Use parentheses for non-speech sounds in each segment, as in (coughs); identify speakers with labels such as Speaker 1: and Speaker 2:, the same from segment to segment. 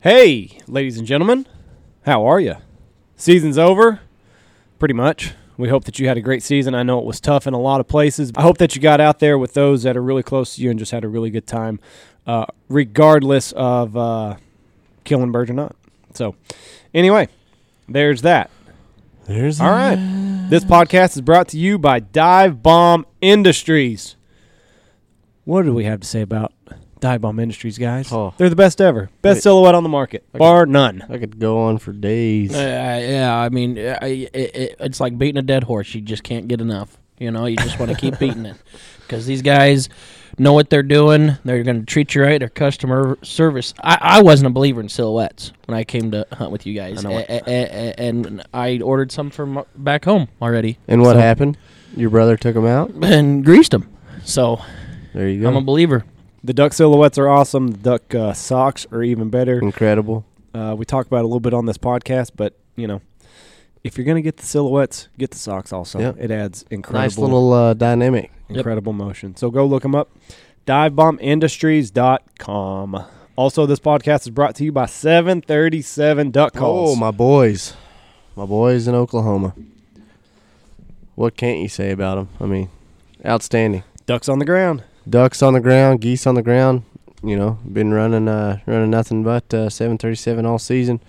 Speaker 1: Hey, ladies and gentlemen, how are you? Season's over, pretty much. We hope that you had a great season. I know it was tough in a lot of places. I hope that you got out there with those that are really close to you and just had a really good time, uh, regardless of uh, killing birds or not. So, anyway, there's that.
Speaker 2: There's
Speaker 1: All right. This podcast is brought to you by Dive Bomb Industries. What do we have to say about Dive Bomb Industries, guys?
Speaker 2: Oh.
Speaker 1: They're the best ever. Best
Speaker 2: Wait.
Speaker 1: silhouette on the market,
Speaker 2: Okay.
Speaker 1: bar none.
Speaker 2: I could go on for days.
Speaker 3: Uh, yeah, I mean, uh, it, it, it's like beating a dead horse. You just can't get enough. You know, you just want to keep (laughs) beating it because these guys know what they're doing. They're going to treat you right. Their customer service. I, I wasn't a believer in silhouettes when I came to hunt with you guys,
Speaker 1: I know it.
Speaker 3: A- a- a- and I ordered some from back home already
Speaker 2: and what
Speaker 3: So-
Speaker 2: happened? Your brother took them out. (laughs)
Speaker 3: and greased them. So
Speaker 2: There you go.
Speaker 3: I'm a believer.
Speaker 1: The duck silhouettes are awesome. The duck uh, socks are even better.
Speaker 2: Incredible.
Speaker 1: Uh, we talked about it a little bit on this podcast, but you know, if you're gonna get the silhouettes, get the socks also.
Speaker 2: Yep.
Speaker 1: It adds incredible,
Speaker 2: Nice little uh, dynamic.
Speaker 1: incredible motion. So go look them up. DiveBombIndustries.com. Also, this podcast is brought to you by 737 Duck Calls.
Speaker 2: Oh, my boys, my boys in Oklahoma. What can't you say about them? I mean, outstanding.
Speaker 1: Ducks on the ground.
Speaker 2: Ducks on the ground, geese on the ground. You know, been running uh, running nothing but uh, 737 all season.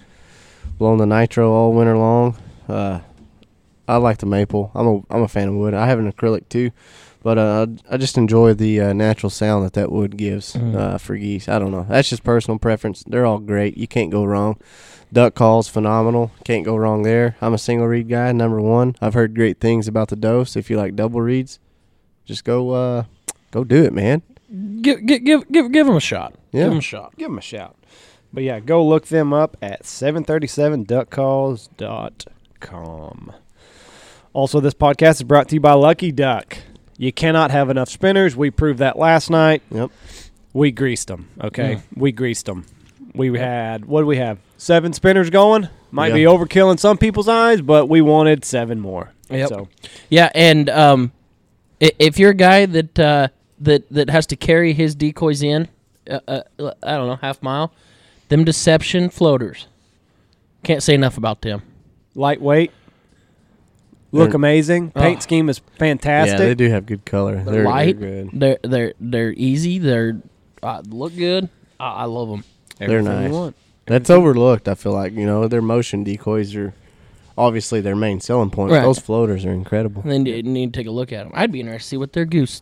Speaker 2: Blowing the nitro all winter long. Uh, I like the maple. I'm a I'm a fan of wood. I have an acrylic too, but uh, I just enjoy the uh, natural sound that that wood gives
Speaker 3: Mhm.
Speaker 2: uh, for geese. I don't know. That's just personal preference. They're all great. You can't go wrong. Duck calls phenomenal. Can't go wrong there. I'm a single reed guy. Number one. I've heard great things about the dose. If you like double reeds, just go uh, go do it, man.
Speaker 3: Give give give give, give them a shot.
Speaker 2: Yeah.
Speaker 3: Give them a shot.
Speaker 1: Give them a shout. But yeah, go look them up at 737duckcalls.com. Also, this podcast is brought to you by Lucky Duck. You cannot have enough spinners. We proved that last night.
Speaker 2: Yep.
Speaker 1: We greased them. Okay, we greased them. We had what do we have? Seven spinners going. Might be
Speaker 2: Yeah.
Speaker 1: overkill in some people's eyes, but we wanted seven more.
Speaker 3: Yep.
Speaker 1: So
Speaker 3: Yeah, and um, if you're a guy that uh, that that has to carry his decoys in, uh, uh, I don't know, half mile, them deception floaters. Can't say enough about them.
Speaker 1: lightweight, look
Speaker 2: They're-
Speaker 1: amazing. Paint
Speaker 3: Oh.
Speaker 1: scheme is fantastic.
Speaker 2: Yeah, they do have good color.
Speaker 3: They're,
Speaker 2: They're, they're
Speaker 3: light.
Speaker 2: good.
Speaker 3: They're they're they're easy. They're uh, look good. I, I love them.
Speaker 2: They're
Speaker 1: Everything you
Speaker 2: nice.
Speaker 1: want.
Speaker 2: That's overlooked. I feel like you know their motion decoys are obviously their main selling point.
Speaker 3: Right.
Speaker 2: Those floaters are incredible.
Speaker 3: And then you need to take a look at them. I'd be interested to see what their goose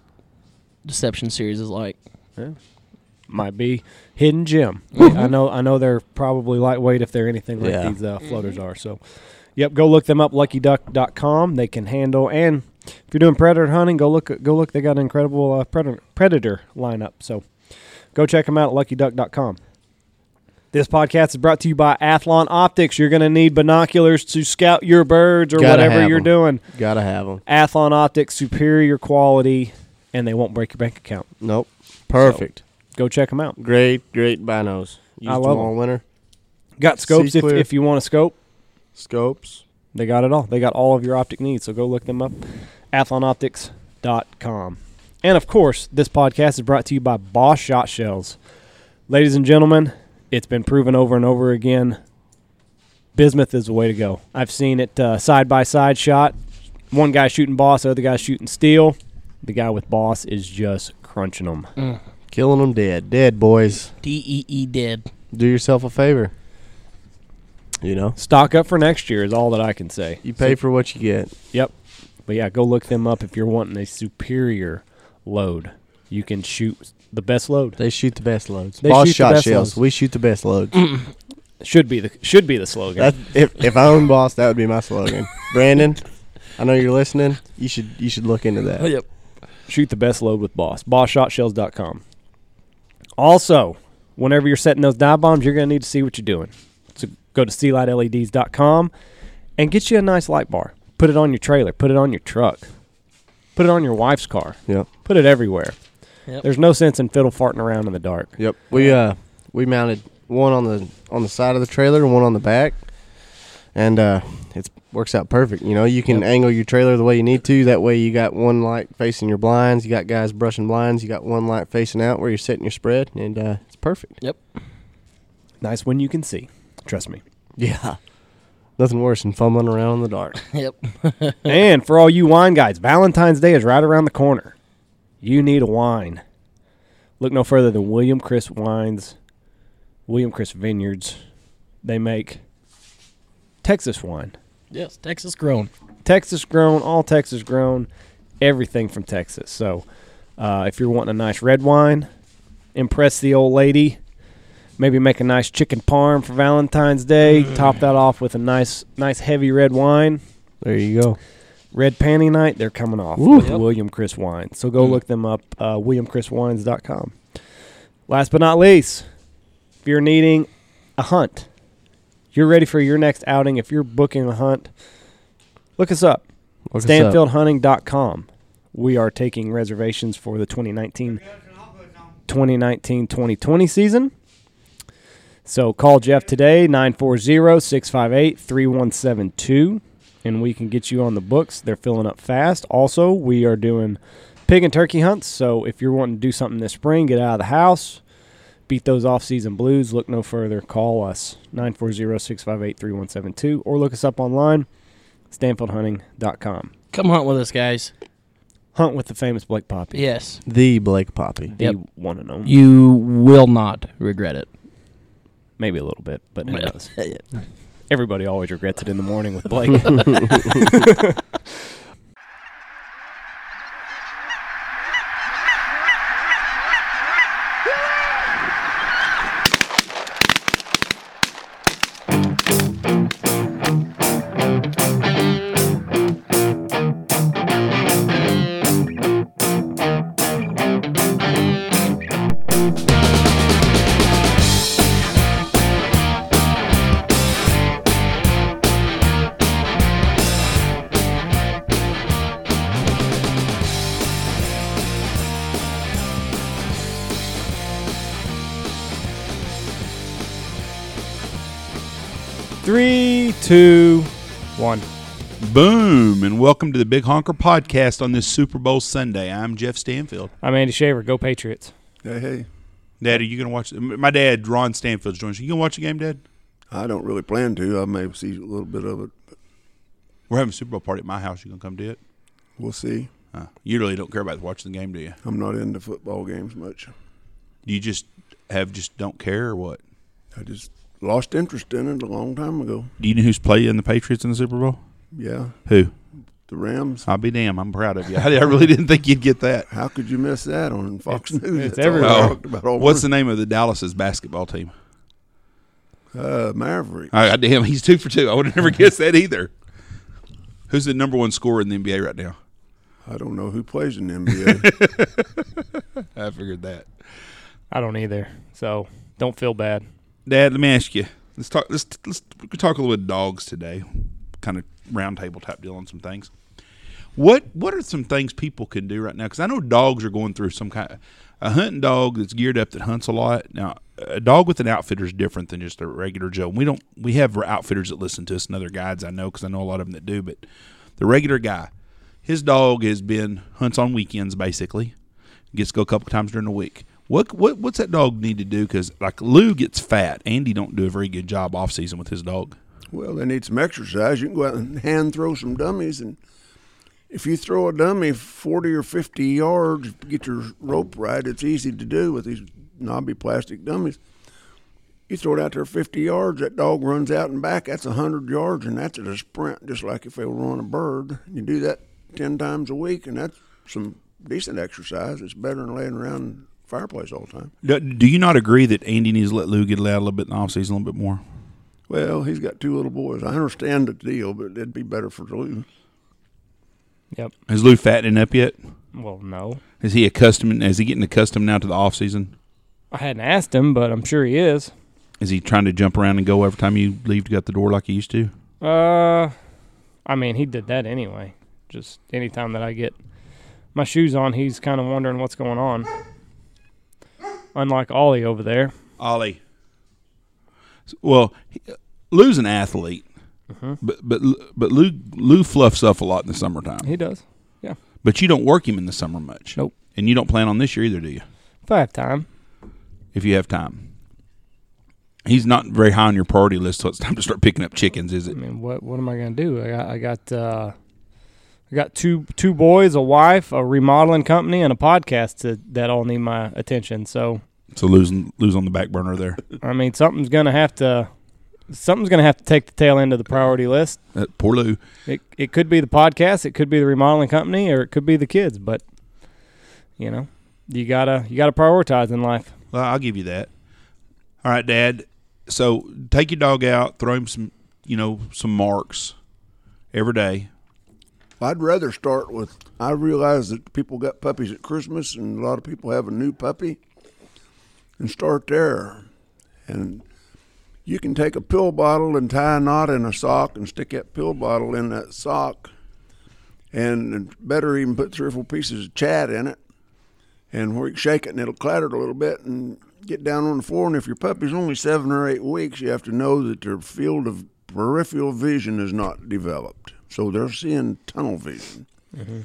Speaker 3: deception series is like.
Speaker 1: might be hidden gem. I know I know they're probably lightweight if they're anything like
Speaker 2: Yeah.
Speaker 1: these uh, floaters are. So, yep, go look them up. LuckyDuck.com. They can handle and if you're doing predator hunting, go look go look. They got an incredible uh, predator predator lineup. So, go check them out at LuckyDuck.com. This podcast is brought to you by Athlon Optics. You're going to need binoculars to scout your birds or
Speaker 2: Gotta
Speaker 1: whatever
Speaker 2: have
Speaker 1: you're
Speaker 2: 'em.
Speaker 1: doing.
Speaker 2: Gotta have them.
Speaker 1: Athlon Optics, superior quality, and they won't break your bank account.
Speaker 2: Nope. Perfect.
Speaker 1: Go check them out.
Speaker 2: Great, great binos. Used
Speaker 1: I love
Speaker 2: them all
Speaker 1: 'em.
Speaker 2: winter.
Speaker 1: Got scopes if, if you want a scope.
Speaker 2: Scopes.
Speaker 1: They got it all. They got all of your optic needs. So go look them up. AthlonOptics.com. And of course, this podcast is brought to you by Boss Shot Shells. Ladies and gentlemen, it's been proven over and over again. Bismuth is the way to go. I've seen it uh, side by side shot. One guy shooting Boss, other guy shooting Steel. The guy with Boss is just crunching them. Mm.
Speaker 2: Killing them dead. Dead, boys.
Speaker 3: D E E dead.
Speaker 2: Do yourself a favor. You know?
Speaker 1: Stock up for next year is all that I can say.
Speaker 2: You pay for what you get.
Speaker 1: Yep. But yeah, go look them up if you're wanting a superior load. You can shoot the best load.
Speaker 2: They shoot the best loads.
Speaker 1: They
Speaker 2: Boss
Speaker 1: shoot
Speaker 2: shot shells.
Speaker 1: loads.
Speaker 2: We shoot the best loads.
Speaker 1: Should be the should be the slogan.
Speaker 2: That if if I own boss, that would be my slogan. Brandon, I know you're listening. You should you should look into that.
Speaker 3: Yep.
Speaker 1: Shoot the best load with Boss. BossShotShells.com. Also, whenever you're setting those dive bombs, you're going to need to see what you're doing. So go to SealightLEDs.com and get you a nice light bar. Put it on your trailer. Put it on your truck. Put it on your wife's car.
Speaker 2: Yep.
Speaker 1: Put it everywhere.
Speaker 3: Yep.
Speaker 1: There's no sense in fiddle farting around in the dark.
Speaker 2: Yep. We uh we mounted one on the on the side of the trailer and one on the back. And uh it's works out perfect. You know, you can
Speaker 3: Yep.
Speaker 2: angle your trailer the way you need to. That way you got one light facing your blinds, you got guys brushing blinds, you got one light facing out where you're setting your spread, and uh it's perfect. Yep.
Speaker 1: Nice when you can see. Trust me.
Speaker 2: Yeah. Nothing worse than fumbling around in the dark. (laughs)
Speaker 3: Yep. (laughs)
Speaker 1: and for all you wine guys, Valentine's Day is right around the corner. You need a wine. Look no further than William Chris Wines, William Chris Vineyards. They make Texas wine.
Speaker 3: Yes, Texas grown.
Speaker 1: Texas grown, all Texas grown, everything from Texas. So, uh, if you're wanting a nice red wine, impress the old lady, maybe make a nice chicken parm for Valentine's Day. Top that off with a nice, nice heavy red wine.
Speaker 2: There you go.
Speaker 1: Red Panty Night, they're coming off
Speaker 2: Woo.
Speaker 1: with
Speaker 3: Yep.
Speaker 1: William Chris Wine. So go look them up, uh, WilliamChrisWines.com. Last but not least, if you're needing a hunt, you're ready for your next outing, if you're booking a hunt, look us up.
Speaker 2: Look.
Speaker 1: StanfieldHunting.com. We are taking reservations for the 2019 2019 2020 season. So call Jeff today, 940 658 3172, and we can get you on the books. They're filling up fast. Also, we are doing pig and turkey hunts. So if you're wanting to do something this spring, get out of the house, beat those off season blues, look no further. Call us, 940 658 3172, or look us up online, StanfieldHunting.com.
Speaker 3: Come hunt with us, guys.
Speaker 1: Hunt with the famous Blake Poppy.
Speaker 3: Yes.
Speaker 2: The Blake Poppy.
Speaker 1: The
Speaker 3: Yep.
Speaker 1: one and only.
Speaker 3: You will not regret it.
Speaker 1: Maybe a little bit, but who (laughs) knows? Everybody always regrets it in the morning with Blake. (laughs) (laughs) two, one.
Speaker 4: Boom, and welcome to the Big Honker Podcast on this Super Bowl Sunday. I'm Jeff Stanfield.
Speaker 1: I'm Andy Shaver. Go Patriots.
Speaker 5: Hey, hey,
Speaker 4: Dad, are you going to watch? My dad, Ron Stanfield's joining us. You going to watch the game, Dad?
Speaker 5: I don't really plan to. I may see a little bit of it. But
Speaker 4: We're having a Super Bowl party at my house. You going to come do it?
Speaker 5: we'll see.
Speaker 4: Uh, you really don't care about watching the game, do you?
Speaker 5: I'm not into football games much.
Speaker 4: Do you just have just don't care or what?
Speaker 5: I just lost interest in it a long time ago.
Speaker 4: Do you know who's playing the Patriots in the Super Bowl?
Speaker 5: Yeah,
Speaker 4: Who?
Speaker 5: the Rams.
Speaker 4: I'll be damned. I'm proud of you. I, I really didn't think you'd get that.
Speaker 5: How could you miss that on Fox
Speaker 1: It's-
Speaker 5: News?
Speaker 1: it's
Speaker 5: That's all I
Speaker 1: everywhere.
Speaker 5: talked about all
Speaker 4: What's the name of the Dallas's basketball team?
Speaker 5: uh, Maverick?
Speaker 4: I, I damn, he's two for two. I would have never (laughs) guessed that either. Who's the number one scorer in the NBA right now?
Speaker 5: I don't know who plays in the NBA. (laughs)
Speaker 4: I figured that.
Speaker 1: I don't either. So don't feel bad.
Speaker 4: Dad, let me ask you. Let's talk. Let's let's talk a little bit dogs today. Kind of roundtable type deal on some things. What what are some things people can do right now? Because I know dogs are going through some kind. of a hunting dog that's geared up that hunts a lot. Now, a dog with an outfitter is different than just a regular Joe. We don't. We have outfitters that listen to us and other guides. I know because I know a lot of them that do. But the regular guy, his dog has been hunts on weekends basically. Gets to go a couple times during the week. What what what's that dog need to do? Because like Lou gets fat, Andy don't do a very good job off season with his dog.
Speaker 5: well, they need some exercise. You can go out and hand throw some dummies, and if you throw a dummy forty or fifty yards, get your rope right. It's easy to do with these knobby plastic dummies. You throw it out there 50 yards, that dog runs out and back. That's 100 yards, and that's at a sprint, just like if they were on a bird. You do that 10 times a week, and that's some decent exercise. It's better than laying around fireplace all the time.
Speaker 4: Do, do you not agree that Andy needs to let Lou get it out a little bit in the off season a little bit more?
Speaker 5: Well, he's got two little boys. I understand the deal, but it'd be better for Lou.
Speaker 1: Yep.
Speaker 4: Is Lou fattening up yet?
Speaker 1: Well, no.
Speaker 4: Is he accustomed? Is he getting accustomed now to the off season?
Speaker 1: I hadn't asked him, but I'm sure he is.
Speaker 4: Is he trying to jump around and go every time you leave to go out the door like he used to?
Speaker 1: Uh, I mean, he did that anyway. Just anytime that I get my shoes on, he's kind of wondering what's going on. Unlike Ollie over there.
Speaker 4: Ollie. Well, he- Lou's an athlete, but but but Lou Lou fluffs up a lot in the summertime.
Speaker 1: He does. Yeah.
Speaker 4: But you don't work him in the summer much.
Speaker 1: Nope.
Speaker 4: And you don't plan on this year either, do you?
Speaker 1: If I have time.
Speaker 4: If you have time. he's not very high on your priority list, so it's time to start picking up chickens, is it?
Speaker 1: I mean, what what am I gonna do? I got I got uh, I got two two boys, a wife, a remodeling company, and a podcast to, that all need my attention. So
Speaker 4: So losing Lou's on the back burner there.
Speaker 1: I mean, something's gonna have to something's gonna have to take the tail end of the priority list.
Speaker 4: Uh, poor Lou.
Speaker 1: It it could be the podcast, it could be the remodeling company, or it could be the kids. But you know, you gotta you gotta prioritize in life.
Speaker 4: Well, I'll give you that. All right, Dad. So take your dog out, throw him some, you know, some marks every day.
Speaker 5: I'd rather start with. I realize that people got puppies at Christmas, and a lot of people have a new puppy, and start there. And you can take a pill bottle and tie a knot in a sock and stick that pill bottle in that sock, and better even put three or four pieces of chat in it, and shake it and it'll clatter a little bit and get down on the floor. And if your puppy's only seven or eight weeks, you have to know that their field of peripheral vision is not developed. So they're seeing tunnel vision. Mm-hmm.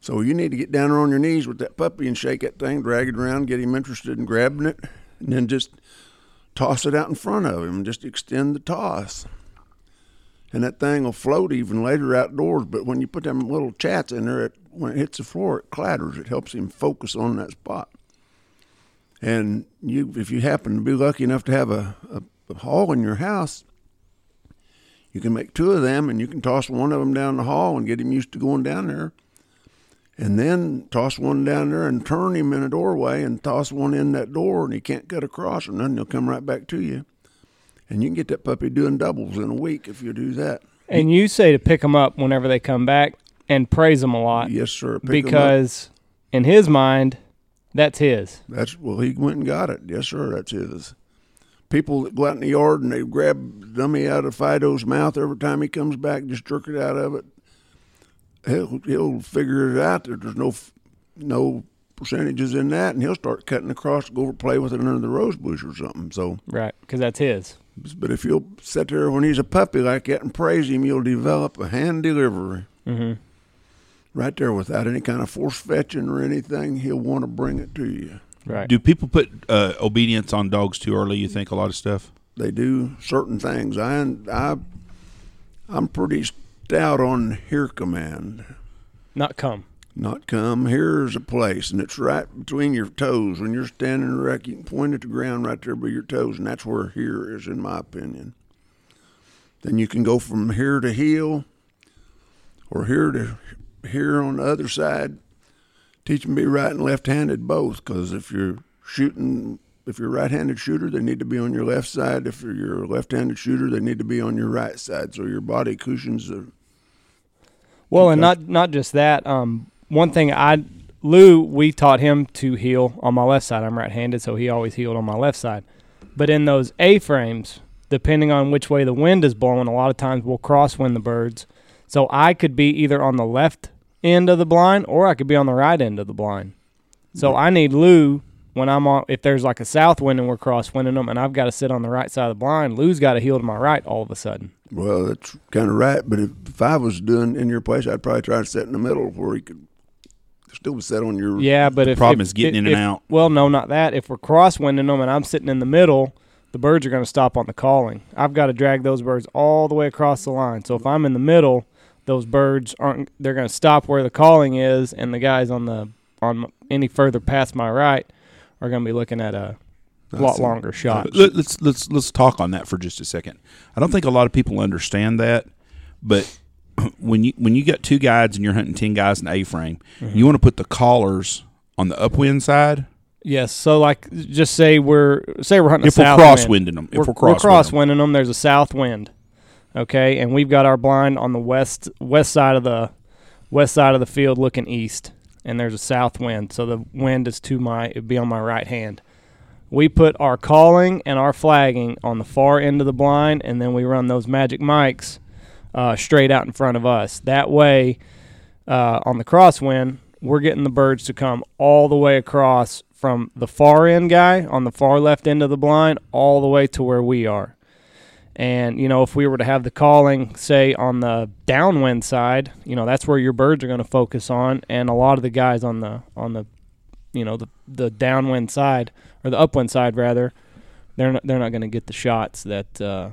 Speaker 5: So you need to get down on your knees with that puppy and shake that thing, drag it around, get him interested in grabbing it, and then just toss it out in front of him just extend the toss. And that thing will float even later outdoors. But when you put them little chats in there, it, when it hits the floor, it clatters. It helps him focus on that spot. And you, if you happen to be lucky enough to have a, a, a hall in your house, you can make two of them, and you can toss one of them down the hall and get him used to going down there. And then toss one down there and turn him in a doorway and toss one in that door, and he can't cut across, and then he'll come right back to you. And you can get that puppy doing doubles in a week if you do that.
Speaker 1: And you say to pick them up whenever they come back and praise them a lot
Speaker 5: Yes, sir. Pick
Speaker 1: because in his mind, that's his.
Speaker 5: That's well, he went and got it. Yes, sir. That's his. People that go out in the yard and they grab dummy out of Fido's mouth every time he comes back, just jerk it out of it. He'll he'll figure it out that there's no no percentages in that, and he'll start cutting across, go over play with it under the rose bush or something. So,
Speaker 1: Right, because that's his.
Speaker 5: but if you'll sit there when he's a puppy like that and praise him, you'll develop a hand delivery
Speaker 1: hmm
Speaker 5: right there without any kind of force fetching or anything. He'll want to bring it to you.
Speaker 1: Right.
Speaker 4: Do people put uh, obedience on dogs too early? You think a lot of stuff?
Speaker 5: they do certain things. I, I, I'm pretty stout on here command,
Speaker 1: Not come.
Speaker 5: not come. Here's a place, and it's right between your toes. When you're standing erect, you can point at the ground right there by your toes, and that's where here is, in my opinion. Then you can go from here to heel, or here to here on the other side. Teach them to be right and left-handed both, because if you're shooting, if you're a right-handed shooter, they need to be on your left side. If you're a left-handed shooter, they need to be on your right side. So your body cushions the
Speaker 1: Well, and not not just that. Um, one thing I Lou, we taught him to heel on my left side. I'm right-handed, so he always heeled on my left side. But in those A frames, depending on which way the wind is blowing, a lot of times we'll crosswind the birds. So I could be either on the left end of the blind or I could be on the right end of the blind. So I need Lou when I'm on. If there's like a south wind and we're crosswinding them, and I've got to sit on the right side of the blind, Lou's got to heel to my right all of a sudden.
Speaker 5: Well, that's kind of right. But if, if I was doing in your place, I'd probably try to sit in the middle where he could still sit on your.
Speaker 1: Yeah, but if
Speaker 4: problem
Speaker 1: if-
Speaker 4: is getting
Speaker 1: if-
Speaker 4: in and
Speaker 1: if-
Speaker 4: out.
Speaker 1: Well, no, not that. If we're crosswinding them and I'm sitting in the middle, the birds are going to stop on the calling. I've got to drag those birds all the way across the line. So if I'm in the middle, those birds aren't. They're going to stop where the calling is, and the guys on the on any further past my right are going to be looking at a lot longer shot.
Speaker 4: Let, let's let's let's talk on that for just a second. I don't think a lot of people understand that, but (clears throat) when you when you got two guides and you're hunting ten guys in A frame,
Speaker 1: Mm-hmm.
Speaker 4: you want to put the collars on the upwind side.
Speaker 1: Yes. So like, just say we're say we're hunting
Speaker 4: If we're
Speaker 1: south wind.
Speaker 4: them, if
Speaker 1: we're,
Speaker 4: we're,
Speaker 1: we're
Speaker 4: crosswinding them.
Speaker 1: them. There's a south wind, okay, and we've got our blind on the west west side of the west side of the field, looking east, and there's a south wind. So the wind is to my it'd be on my right hand. We put our calling and our flagging on the far end of the blind, and then we run those magic mics uh, straight out in front of us. That way, uh, on the crosswind, we're getting the birds to come all the way across from the far end guy on the far left end of the blind all the way to where we are. And, you know, if we were to have the calling, say, on the downwind side, you know, that's where your birds are going to focus on. And a lot of the guys on the, on the, you know, the, the downwind side, or the upwind side rather, they're not they're not going to get the shots that uh,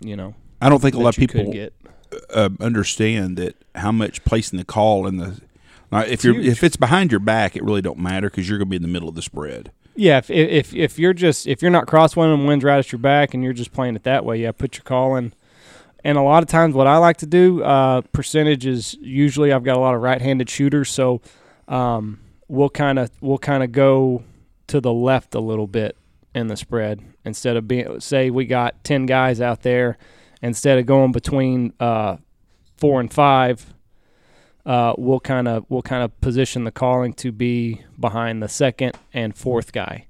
Speaker 1: you know
Speaker 4: I don't think a lot of people
Speaker 1: get.
Speaker 4: uh, understand that how much placing the call in the. If you're
Speaker 1: huge.
Speaker 4: if it's behind your back, it really don't matter because you're going to be in the middle of the spread.
Speaker 1: Yeah, if, if if you're just if you're not crosswinding and wind's right at your back and you're just playing it that way, yeah, put your call in. And a lot of times, what I like to do, uh, percentage is usually I've got a lot of right-handed shooters, so um, we'll kind of we'll kind of go to the left a little bit in the spread instead of being say we got ten guys out there, instead of going between uh, four and five, uh, we'll kind of we'll kind of position the calling to be behind the second and fourth guy.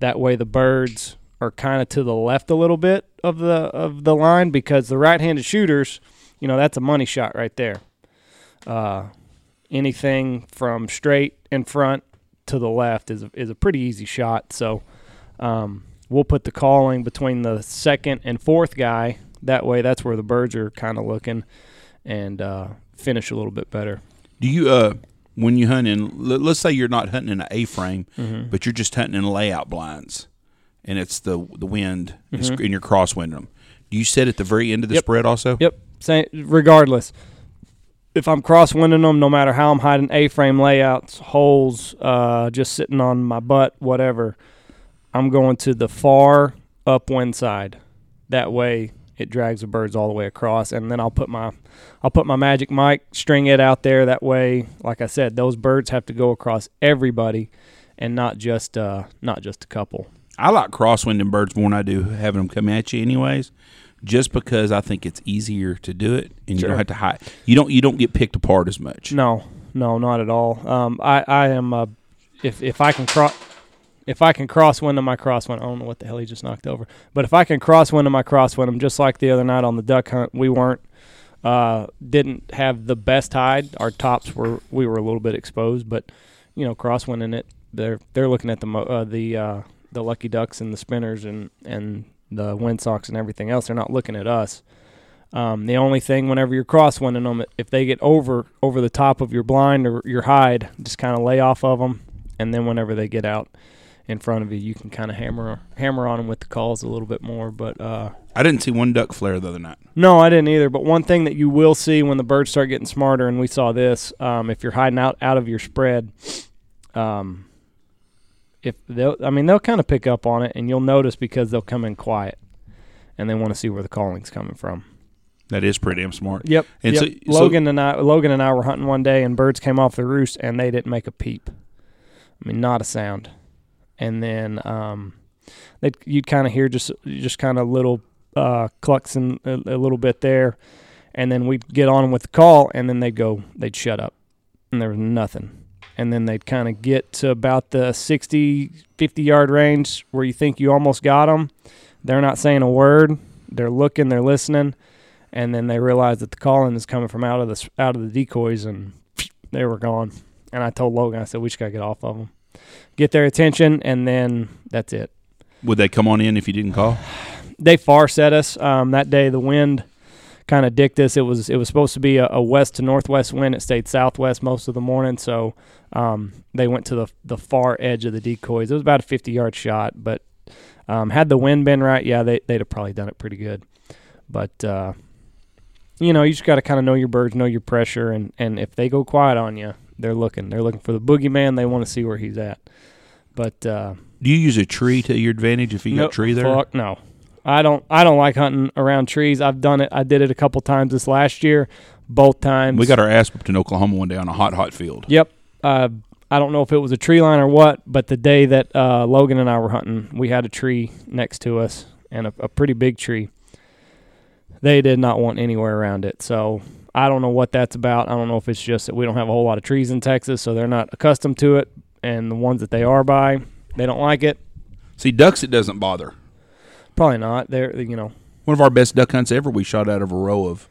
Speaker 1: That way, the birds are kind of to the left a little bit of the of the line because the right-handed shooters, you know, that's a money shot right there. Uh, anything from straight in front to the left is is a pretty easy shot. So um, we'll put the calling between the second and fourth guy. That way, that's where the birds are kind of looking and uh, finish a little bit better.
Speaker 4: Do you uh when you hunt in? let- Let's say you're not hunting in an A frame,
Speaker 1: Mm-hmm.
Speaker 4: but you're just hunting in layout blinds, and it's the the wind is
Speaker 1: Mhm.
Speaker 4: and you're crosswinding them. Do you set at the very end of the
Speaker 1: Yep.
Speaker 4: spread also?
Speaker 1: Yep. Same, regardless, if I'm crosswinding them, no matter how I'm hiding A-frame layouts, holes, uh, just sitting on my butt, whatever, I'm going to the far upwind side. That way, it drags the birds all the way across, and then I'll put my I'll put my magic mic, string it out there. That way, like I said, those birds have to go across everybody, and not just uh, not just a couple.
Speaker 4: I like crosswinding birds more than I do having them come at you, anyways. Just because I think it's easier to do it, and you don't have to hide. You don't you don't get picked apart as much.
Speaker 1: No, no, not at all. Um, I, I am uh, if if I can cross if I can cross wind to my crosswind, I don't know what the hell he just knocked over. But if I can cross wind to my crosswind, I'm just like the other night on the duck hunt. We weren't uh, didn't have the best hide. Our tops were we were a little bit exposed, but you know crosswinding it, they're they're looking at the mo- uh, the uh, the lucky ducks and the spinners and and the windsocks and everything else. They're not looking at us. Um, the only thing, whenever you're crosswinding them, if they get over over the top of your blind or your hide, just kind of lay off of them, and then whenever they get out in front of you, you can kind of hammer hammer on them with the calls a little bit more. But uh,
Speaker 4: I didn't see one duck flare the other night.
Speaker 1: no, I didn't either. But one thing that you will see when the birds start getting smarter, and we saw this, um, if you're hiding out out of your spread, um, if they'll, I mean, they'll kind of pick up on it, and you'll notice because they'll come in quiet, and they want to see where the calling's coming from.
Speaker 4: That is pretty damn smart.
Speaker 1: Yep.
Speaker 4: And
Speaker 1: yep.
Speaker 4: so- so-
Speaker 1: Logan and I, Logan and I were hunting one day, and birds came off the roost, and they didn't make a peep. I mean, not a sound. And then um, they you'd kind of hear just just kind of little uh, clucks and a, a little bit there, and then we'd get on with the call, and then they'd go, they'd shut up, and there was nothing. And then they'd kind of get to about the 60, 50 yard range where you think you almost got them. They're not saying a word. They're looking. They're listening and then they realized that the calling is coming from out of the out of the decoys, and they were gone. And I told Logan, I said, we just gotta get off of them, get their attention, and then that's it.
Speaker 4: Would they come on in if you didn't call? (sighs)
Speaker 1: They far set us um, that day. The wind kind of dicked us. It was it was supposed to be a, a west to northwest wind. It stayed southwest most of the morning, so um, they went to the the far edge of the decoys. It was about a fifty yard shot, but um, had the wind been right, yeah, they they'd have probably done it pretty good. But uh, you know, you just got to kind of know your birds, know your pressure, and and if they go quiet on you, they're looking. They're looking for the boogeyman. They want to see where he's at. But uh,
Speaker 4: Do you use a tree to your advantage if you
Speaker 1: no,
Speaker 4: got a tree there?
Speaker 1: Fuck no. I don't. I don't like hunting around trees. I've done it. I did it a couple times this last year. Both times.
Speaker 4: We got our ass whipped in Oklahoma one day on a hot, hot field.
Speaker 1: Yep. Uh, I don't know if it was a tree line or what, but the day that uh, Logan and I were hunting, we had a tree next to us and a, a pretty big tree. They did not want anywhere around it. So I don't know what that's about. I don't know if it's just that we don't have a whole lot of trees in Texas, so they're not accustomed to it. And the ones that they are by, they don't like it.
Speaker 4: See, ducks, it doesn't bother.
Speaker 1: Probably not. They're you know
Speaker 4: One of our best duck hunts ever, we shot out of a row of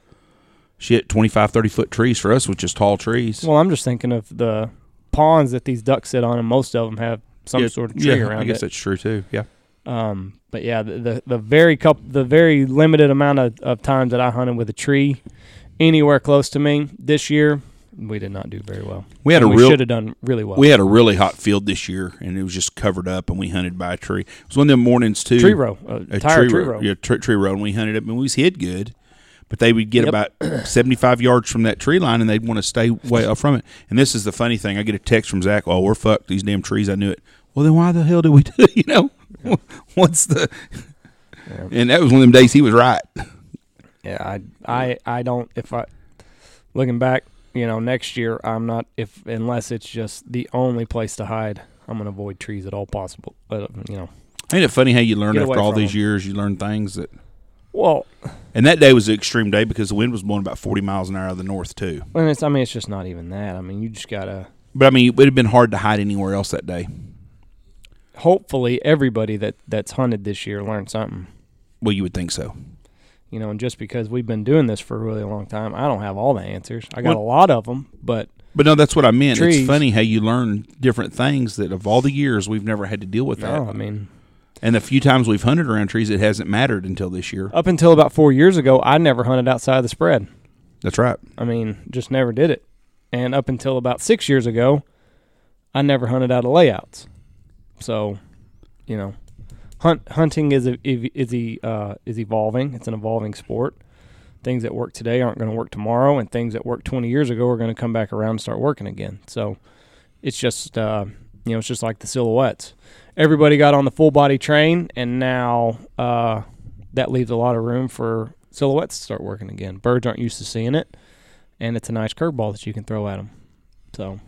Speaker 4: shit 25, 30 foot trees for us, which is tall trees.
Speaker 1: Well, I'm just thinking of the ponds that these ducks sit on, and most of them have some
Speaker 4: Yeah,
Speaker 1: sort of tree
Speaker 4: yeah,
Speaker 1: around
Speaker 4: I guess
Speaker 1: it.
Speaker 4: that's true too. Yeah.
Speaker 1: Um, but yeah, the, the the very couple, the very limited amount of, of times that I hunted with a tree anywhere close to me this year, we did not do very well.
Speaker 4: We had
Speaker 1: And
Speaker 4: a
Speaker 1: we
Speaker 4: real
Speaker 1: should have done really well.
Speaker 4: we had a really hot field this year, and it was just covered up, and we hunted by a tree. It was one of them mornings too.
Speaker 1: tree row, uh,
Speaker 4: a
Speaker 1: tire tree,
Speaker 4: row.
Speaker 1: row.
Speaker 4: Yeah, tree, tree row, and we hunted up, and we was hit good. But they would get
Speaker 1: Yep.
Speaker 4: about (coughs) seventy-five yards from that tree line, and they'd want to stay way up from it. And this is the funny thing: I get a text from Zach. Oh, we're fucked. These damn trees. I knew it. Well, then why the hell did we (laughs) do? it? You know, (laughs) what's the?
Speaker 1: Yeah. (laughs)
Speaker 4: And that was one of them days he was right.
Speaker 1: Yeah, I, I, I don't. If I looking back, you know, next year, I'm not. If unless it's just the only place to hide, I'm gonna avoid trees at all possible. But um, you know,
Speaker 4: Ain't it funny how you learn
Speaker 1: Get
Speaker 4: after all these
Speaker 1: them.
Speaker 4: years? You learn things that.
Speaker 1: well,
Speaker 4: And that day was an extreme day because the wind was blowing about forty miles an hour out of the north too.
Speaker 1: and it's. I mean, it's just not even that. I mean, you just gotta.
Speaker 4: But I mean, it would have been hard to hide anywhere else that day.
Speaker 1: Hopefully, everybody that that's hunted this year learned something.
Speaker 4: Well, you would think so.
Speaker 1: You know, and just because we've been doing this for a really long time, I don't have all the answers. I got
Speaker 4: Well-
Speaker 1: a lot of them, but
Speaker 4: But no, that's what I meant.
Speaker 1: Trees.
Speaker 4: It's funny how you learn different things that of all the years we've never had to deal with that.
Speaker 1: no, I mean,
Speaker 4: And the few times we've hunted around trees, it hasn't mattered until this year.
Speaker 1: up until about four years ago, I never hunted outside the spread.
Speaker 4: That's right.
Speaker 1: I mean, just never did it. And up until about six years ago, I never hunted out of layouts. So, you know, hunt hunting is is uh, is evolving. It's an evolving sport. Things that work today aren't going to work tomorrow, and things that worked 20 years ago are going to come back around and start working again. So, it's just uh, you know, it's just like the silhouettes. Everybody got on the full body train, and now uh, that leaves a lot of room for silhouettes to start working again. Birds aren't used to seeing it, and it's a nice curveball that you can throw at them. So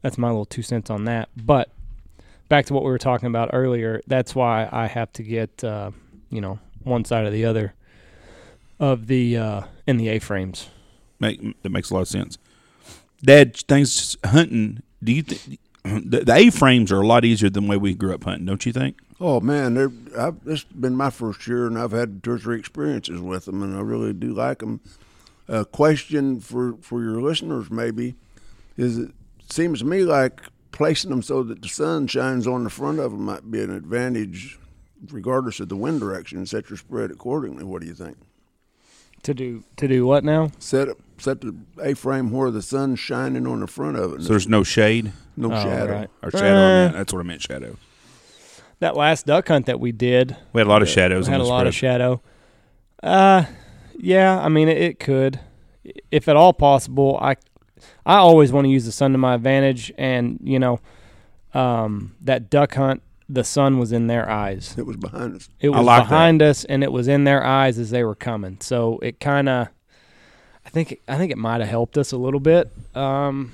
Speaker 1: that's my little two cents on that. But back to what we were talking about earlier, that's why I have to get uh, you know one side or the other of the uh, in the A frames.
Speaker 4: Make, that makes a lot of sense. Dad, things hunting. Do you think the, the A frames are a lot easier than the way we grew up hunting? Don't you think?
Speaker 5: Oh man, I've, this has been my first year, and I've had two or three experiences with them, and I really do like them. A question for for your listeners maybe is: It seems to me like placing them so that the sun shines on the front of them might be an advantage, regardless of the wind direction. and Set your spread accordingly. What do you think?
Speaker 1: To do to do what now?
Speaker 5: Set it, set the A frame where the sun's shining on the front of it.
Speaker 4: So there's no shade
Speaker 5: no
Speaker 1: Oh,
Speaker 5: shadow.
Speaker 1: right.
Speaker 4: or shadow. I
Speaker 1: Eh.
Speaker 4: meant. That's what I meant. Shadow.
Speaker 1: That last duck hunt that we did,
Speaker 4: We had a lot of shadows.
Speaker 1: We had
Speaker 4: on
Speaker 1: a
Speaker 4: the
Speaker 1: lot of shadow. Uh, yeah. I mean, it, it could, if at all possible. I, I always want to use the sun to my advantage, and you know, um, that duck hunt, the sun was in their eyes.
Speaker 5: It was behind us.
Speaker 1: It
Speaker 4: I
Speaker 1: was
Speaker 4: like that.
Speaker 1: behind us, and it was in their eyes as they were coming. So it kind of, I think, I think it might have helped us a little bit. Um,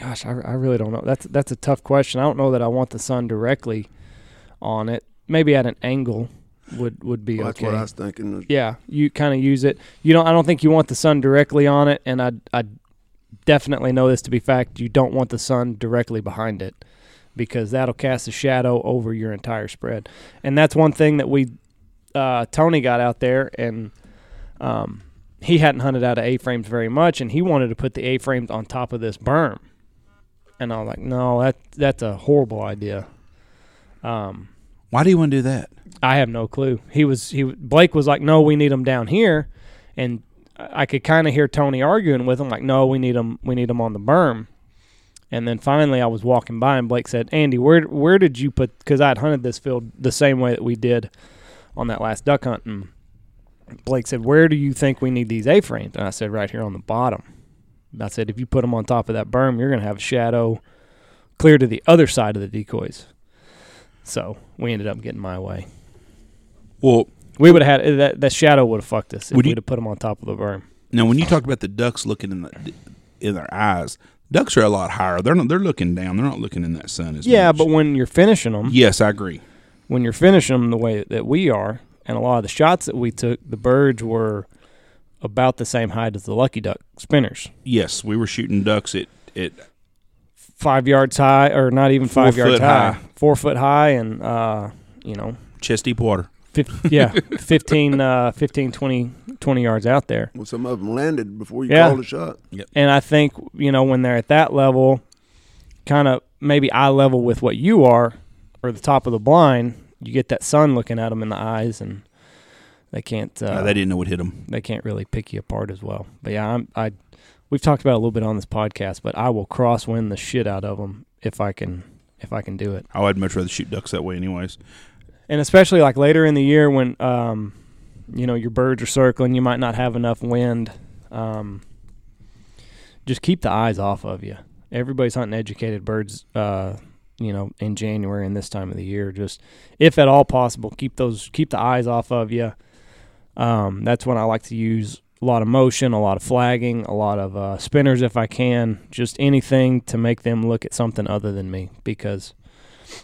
Speaker 1: gosh, I, I really don't know. That's that's a tough question. I don't know that I want the sun directly on it. Maybe at an angle would would be
Speaker 5: Well, that's
Speaker 1: okay.
Speaker 5: what I was thinking.
Speaker 1: yeah, you kind of use it. You don't. I don't think you want the sun directly on it, and I I definitely know this to be fact. You don't want the sun directly behind it because that'll cast a shadow over your entire spread, and that's one thing that we uh, Tony got out there and um, he hadn't hunted out of A frames very much, and he wanted to put the A frames on top of this berm, and I was like, no, that that's a horrible idea. Um,
Speaker 4: Why do you want to do that?
Speaker 1: I have no clue. He was he Blake was like, "No, we need them down here," and I could kind of hear Tony arguing with him, like, "No, we need them. We need them on the berm." And then finally, I was walking by, and Blake said, "Andy, where where did you put?" Because I had hunted this field the same way that we did on that last duck hunt, and Blake said, "Where do you think we need these A frames?" And I said, "Right here on the bottom." And I said, "If you put them on top of that berm, you're going to have a shadow clear to the other side of the decoys." So we ended up getting my way.
Speaker 4: Well,
Speaker 1: We would have had that. That shadow would have fucked us if
Speaker 4: Would you-
Speaker 1: we'd have put them on top of the berm.
Speaker 4: now when you talk about the ducks looking in the in their eyes, ducks are a lot higher. They're not. They're looking down. They're not looking in that sun as much.
Speaker 1: Yeah,
Speaker 4: much.
Speaker 1: but when you're finishing them,
Speaker 4: yes, I agree.
Speaker 1: when you're finishing them the way that we are, and a lot of the shots that we took, the birds were about the same height as the lucky duck spinners,
Speaker 4: Yes, we were shooting ducks at at
Speaker 1: five yards high, or not even
Speaker 4: Four
Speaker 1: five yards
Speaker 4: foot
Speaker 1: high,
Speaker 4: high.
Speaker 1: four foot high, and uh, you know,
Speaker 4: chest deep water.
Speaker 1: Fif- yeah, (laughs) 15, uh, 15 20, 20 yards out there.
Speaker 5: Well, some of them landed before you
Speaker 1: Yeah.
Speaker 5: called a shot.
Speaker 1: And I think, you know, when they're at that level, kind of maybe eye level with what you are, or the top of the blind, you get that sun looking at them in the eyes, and they can't. Uh,
Speaker 4: Uh, they didn't know what hit them.
Speaker 1: they can't really pick you apart as well. But yeah, I'm, I we've talked about it a little bit on this podcast, but I will crosswind the shit out of them if I can if I can do it.
Speaker 4: Oh, I would much rather shoot ducks that way, anyways.
Speaker 1: And especially like later in the year when um, you know your birds are circling, you might not have enough wind. Um, just keep the eyes off of you. Everybody's hunting educated birds, uh, you know, in January and this time of the year. Just if at all possible, keep those keep the eyes off of you. Um, that's when I like to use a lot of motion, a lot of flagging, a lot of uh, spinners if I can. Just anything to make them look at something other than me because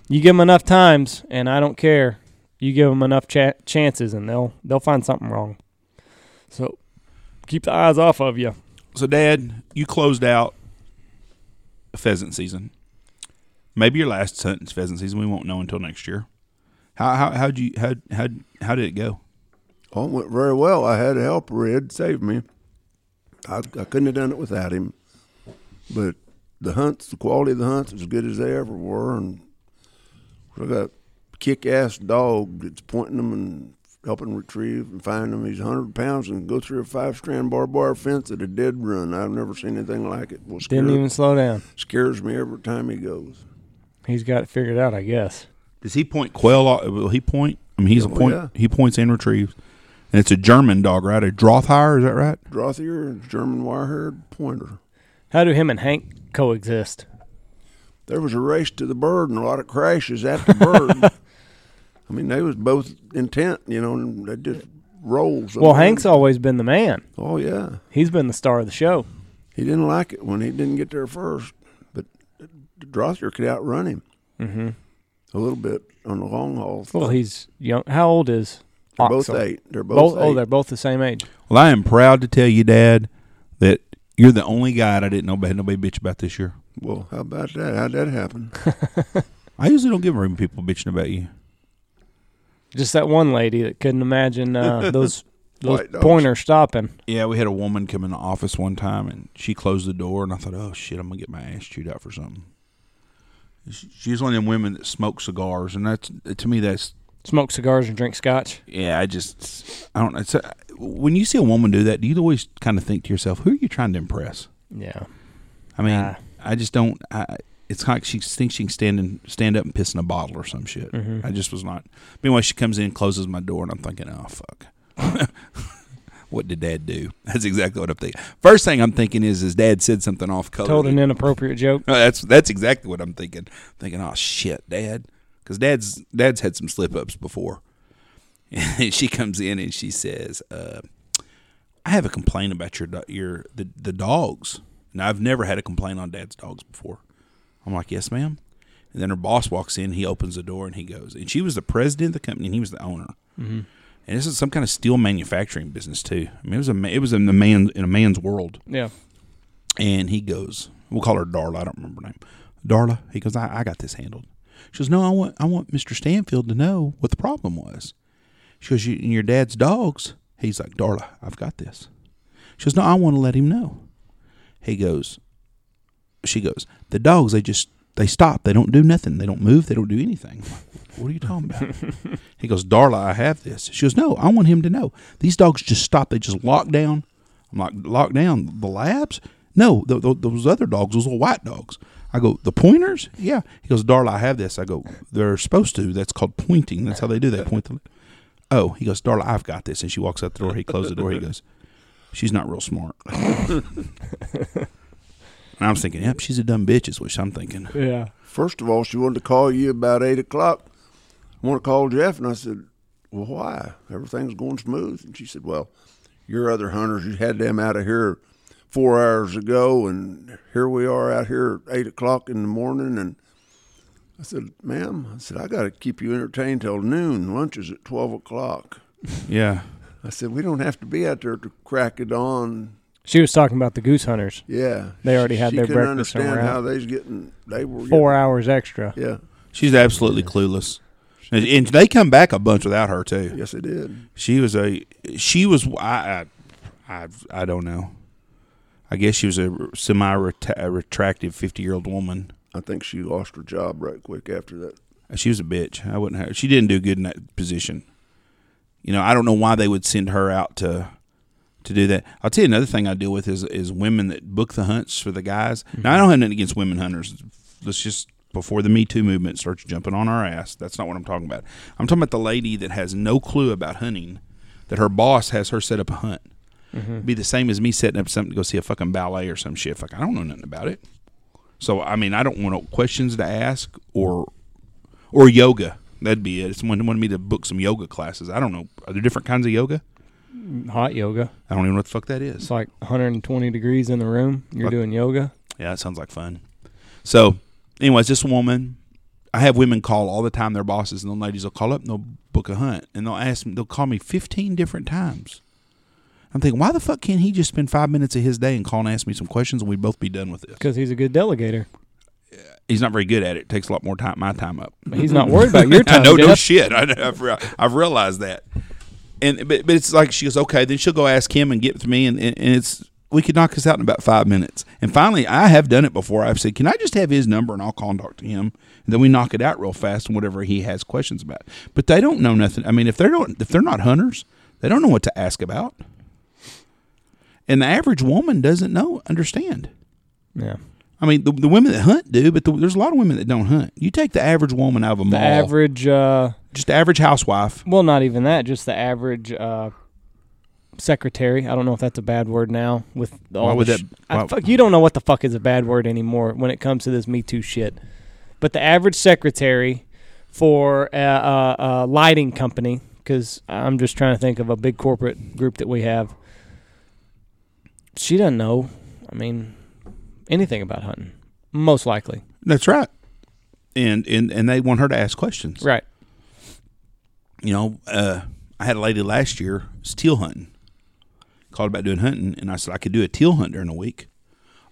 Speaker 1: you give them enough times, and I don't care. You give them enough cha- chances, and they'll they'll find something wrong. So keep the eyes off of you.
Speaker 4: So, Dad, you closed out pheasant season. Maybe your last hunting pheasant season. We won't know until next year. How how how'd you how how how did it go?
Speaker 5: Oh, it went very well. I had a helper. Ed saved me. I, I couldn't have done it without him. But the hunts, the quality of the hunts, as good as they ever were, and I got a kick-ass dog that's pointing them and helping retrieve and find them. He's 100 pounds and go through a five-strand barbed wire fence at a dead run. I've never seen anything like it. Well,
Speaker 1: Didn't even slow down.
Speaker 5: scares me every time he goes.
Speaker 1: He's got it figured out, I guess.
Speaker 4: Does he point quail? off- Will he point? I mean, he's oh, a
Speaker 5: Oh,
Speaker 4: point.
Speaker 5: yeah.
Speaker 4: He points and retrieves, and it's a German dog, right? A Drahthaar, is that right?
Speaker 5: Drahthaar, German wire-haired pointer.
Speaker 1: How do him and Hank coexist?
Speaker 5: There was a race to the bird and a lot of crashes at the bird. (laughs) I mean, they was both intent, you know, and they just rolled.
Speaker 1: Well,
Speaker 5: sometimes.
Speaker 1: Hank's always been the man.
Speaker 5: Oh yeah,
Speaker 1: He's been the star of the show.
Speaker 5: he didn't like it when he didn't get there first, but Drahthaar could outrun him
Speaker 1: Mm-hmm.
Speaker 5: a little bit on the long haul.
Speaker 1: Well, he's young. How old is
Speaker 5: they're both
Speaker 1: Oxel?
Speaker 5: eight. They're
Speaker 1: Both,
Speaker 5: both,
Speaker 1: oh,
Speaker 5: eight.
Speaker 1: they're both the same age.
Speaker 4: Well, I am proud to tell you, Dad, that you're the only guy I didn't know had nobody bitch about this year.
Speaker 5: Well, how about that? How'd that happen? (laughs)
Speaker 4: I usually don't give room to people bitching about you.
Speaker 1: Just that one lady that couldn't imagine uh, (laughs) those those
Speaker 5: White dogs.
Speaker 1: pointers stopping.
Speaker 4: Yeah, we had a woman come in the office one time, and she closed the door, and I thought, oh shit, I'm gonna get my ass chewed out for something. She- She's one of them women that smoke cigars, and that's to me that's
Speaker 1: Smoke cigars and drink scotch.
Speaker 4: yeah. I just I don't. It's a, when you see a woman do that, do you always kind of think to yourself, who are you trying to impress?
Speaker 1: Yeah.
Speaker 4: I mean,
Speaker 1: Nah.
Speaker 4: I just don't. I, it's like she thinks she can stand and stand up and piss in a bottle or some shit.
Speaker 1: Mhm.
Speaker 4: I just was not. Meanwhile, she comes in, and closes my door, and I'm thinking, oh fuck. (laughs) what did Dad do? That's exactly what I'm thinking. First thing I'm thinking is, is Dad said something off color.
Speaker 1: Told an inappropriate joke.
Speaker 4: No, (laughs) that's that's exactly what I'm thinking. Thinking, oh shit, Dad, because Dad's Dad's had some slip ups before. And (laughs) she comes in and she says, uh, "I have a complaint about your your the the dogs." Now I've never had a complaint on Dad's dogs before. I'm like, "Yes, ma'am." And then her boss walks in. He opens the door and he goes, and she was the president of the company and he was the owner.
Speaker 1: Mm-hmm.
Speaker 4: And this is some kind of steel manufacturing business too. I mean, it was a it was in the man in a man's world.
Speaker 1: Yeah.
Speaker 4: And he goes, we'll call her Darla. I don't remember her name. Darla. He goes, I, I got this handled. She goes, no, I want I want Mr. Stanfield to know what the problem was. She goes, you, your dad's dogs. He's like, Darla, I've got this. She goes, no, I want to let him know. He goes, she goes, the dogs, they just, they stop. They don't do nothing. They don't move. They don't do anything. Like, what are you talking about? (laughs) he goes, Darla, I have this. She goes, no, I want him to know. These dogs just stop. They just lock down. I'm like, lock down the labs? No, th th those other dogs, those little white dogs. I go, the pointers? Yeah. He goes, Darla, I have this. I go, they're supposed to. That's called pointing. That's how they do that. Point the. Oh, he goes, Darla, I've got this. And she walks out the door. He closes the door. He goes, she's not real smart. (laughs) and I was thinking, yep, she's a dumb bitch, is what I'm thinking.
Speaker 1: Yeah.
Speaker 5: First of all, she wanted to call you about eight o'clock. I want to call Jeff, and I said, "Well, why? Everything's going smooth." And she said, "Well, your other hunters, you had them out of here four hours ago, and here we are out here at eight o'clock in the morning." And I said, "Ma'am," I said, "I got to keep you entertained till noon. Lunch is at twelve o'clock."
Speaker 4: Yeah.
Speaker 5: I said, "We don't have to be out there to crack it on."
Speaker 1: She was talking about the goose hunters.
Speaker 5: Yeah,
Speaker 1: They already had
Speaker 5: she
Speaker 1: their
Speaker 5: couldn't
Speaker 1: breakfast
Speaker 5: understand
Speaker 1: were out.
Speaker 5: how they's getting. They were
Speaker 1: Four hours extra.
Speaker 5: Yeah,
Speaker 4: She's absolutely clueless. And, and they come back a bunch without her, too.
Speaker 5: yes, it did.
Speaker 4: She was a she was I I I, I don't know. I guess she was a semi retractive fifty year old woman.
Speaker 5: I think she lost her job right quick after that.
Speaker 4: She was a bitch. I wouldn't have. She didn't do good in that position. You know, I don't know why they would send her out to to do that. I'll tell you another thing I deal with is is women that book the hunts for the guys. Now I mm-hmm. don't have nothing against women hunters. Let's just before the Me Too movement starts jumping on our ass. That's not what I'm talking about. I'm talking about the lady that has no clue about hunting, that her boss has her set up a hunt. Mm-hmm. Be the same as me setting up something to go see a fucking ballet or some shit. Fuck, I don't know nothing about it. So I mean, I don't want no questions to ask or or yoga. That'd be it. Someone wanted me to book some yoga classes. I don't know. Are there different kinds of yoga?
Speaker 1: Hot yoga.
Speaker 4: I don't even know what the fuck that is.
Speaker 1: It's like 120 degrees in the room. You're
Speaker 4: Fuck.
Speaker 1: doing yoga.
Speaker 4: Yeah, that sounds like fun. So, anyways, this woman, I have women call all the time their bosses, and the ladies will call up and they'll book a hunt, and they'll ask me, they'll call me 15 different times. I'm thinking, why the fuck can't he just spend five minutes of his day and call and ask me some questions, and we'd both be done with this?
Speaker 1: Because he's a good delegator.
Speaker 4: He's not very good at it. it takes a lot more time, my time up.
Speaker 1: He's not worried about your (laughs)
Speaker 4: I
Speaker 1: time.
Speaker 4: know, no shit. I, I've, I've realized that. And but, but it's like she goes, okay, then she'll go ask him and get with me, and, and, and it's we could knock this out in about five minutes. And finally, I have done it before. I've said, can I just have his number and I'll call and talk to him, and then we knock it out real fast and whatever he has questions about. But they don't know nothing. I mean, if they don't, if they're not hunters, they don't know what to ask about. And the average woman doesn't know, understand.
Speaker 1: Yeah.
Speaker 4: I mean, the, the women that hunt do, but the, there's a lot of women that don't hunt. You take the average woman out of a
Speaker 1: The
Speaker 4: mall,
Speaker 1: average, uh,
Speaker 4: just the average housewife.
Speaker 1: well, not even that, just the average uh, secretary. I don't know if that's a bad word now. With all
Speaker 4: Why
Speaker 1: the
Speaker 4: would that-
Speaker 1: sh- I, fuck, you don't know what the fuck is a bad word anymore when it comes to this Me Too shit. But the average secretary for a, a, a lighting company, because I'm just trying to think of a big corporate group that we have. She doesn't know. I mean, anything about hunting. Most likely.
Speaker 4: That's right. And and and they want her to ask questions.
Speaker 1: Right.
Speaker 4: You know, uh, I had a lady last year teal hunting. Called about doing hunting, and I said I could do a teal hunt during a week.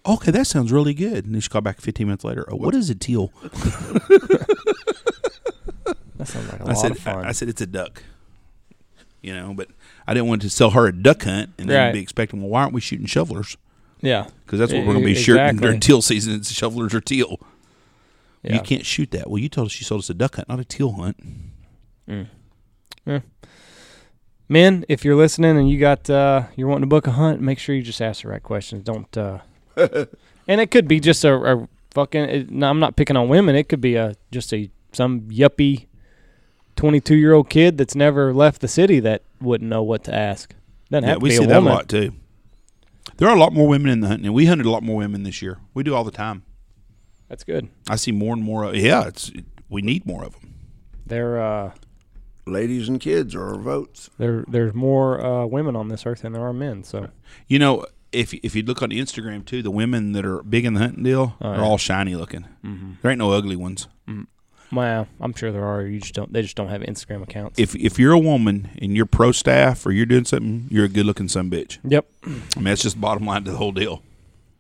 Speaker 4: Okay, that sounds really good. And then she called back 15 minutes later. Oh, what is a teal? (laughs)
Speaker 1: That sounds like a
Speaker 4: I
Speaker 1: lot
Speaker 4: said,
Speaker 1: of fun.
Speaker 4: I, I said it's a duck. You know, but I didn't want to sell her a duck hunt and then
Speaker 1: Right.
Speaker 4: be expecting, well, why aren't we shooting shovelers?
Speaker 1: Yeah.
Speaker 4: Because that's what we're going to be
Speaker 1: e-
Speaker 4: shooting during teal season. It's shovelers or teal.
Speaker 1: Yeah.
Speaker 4: You can't shoot that. Well, you told us you sold us a duck hunt, not a teal hunt.
Speaker 1: Men, if you're listening and you got uh, you're wanting to book a hunt, make sure you just ask the right questions. Don't. Uh, (laughs) and it could be just a, a fucking. It, no, I'm not picking on women. It could be a just a some yuppie, 22 year old kid that's never left the city that wouldn't know what to ask. Doesn't
Speaker 4: Yeah,
Speaker 1: have to
Speaker 4: we
Speaker 1: be
Speaker 4: see
Speaker 1: a
Speaker 4: that
Speaker 1: woman.
Speaker 4: a lot too. There are a lot more women in the hunting. and We hunted a lot more women this year. We do all the time.
Speaker 1: That's good.
Speaker 4: I see more and more. Of, yeah, it's we need more of them.
Speaker 1: There, uh,
Speaker 5: Ladies and kids are our votes.
Speaker 1: there, there's more uh, women on this earth than there are men. So
Speaker 4: You know, if if you look on Instagram too, the women that are big in the hunting deal
Speaker 1: Oh,
Speaker 4: are
Speaker 1: yeah.
Speaker 4: all shiny looking. There ain't no ugly ones.
Speaker 1: Well, I'm sure there are. You just don't. They just don't have Instagram accounts.
Speaker 4: If if you're a woman and you're pro staff or you're doing something, you're a good looking son bitch.
Speaker 1: yep.
Speaker 4: I mean, that's just bottom line to the whole deal.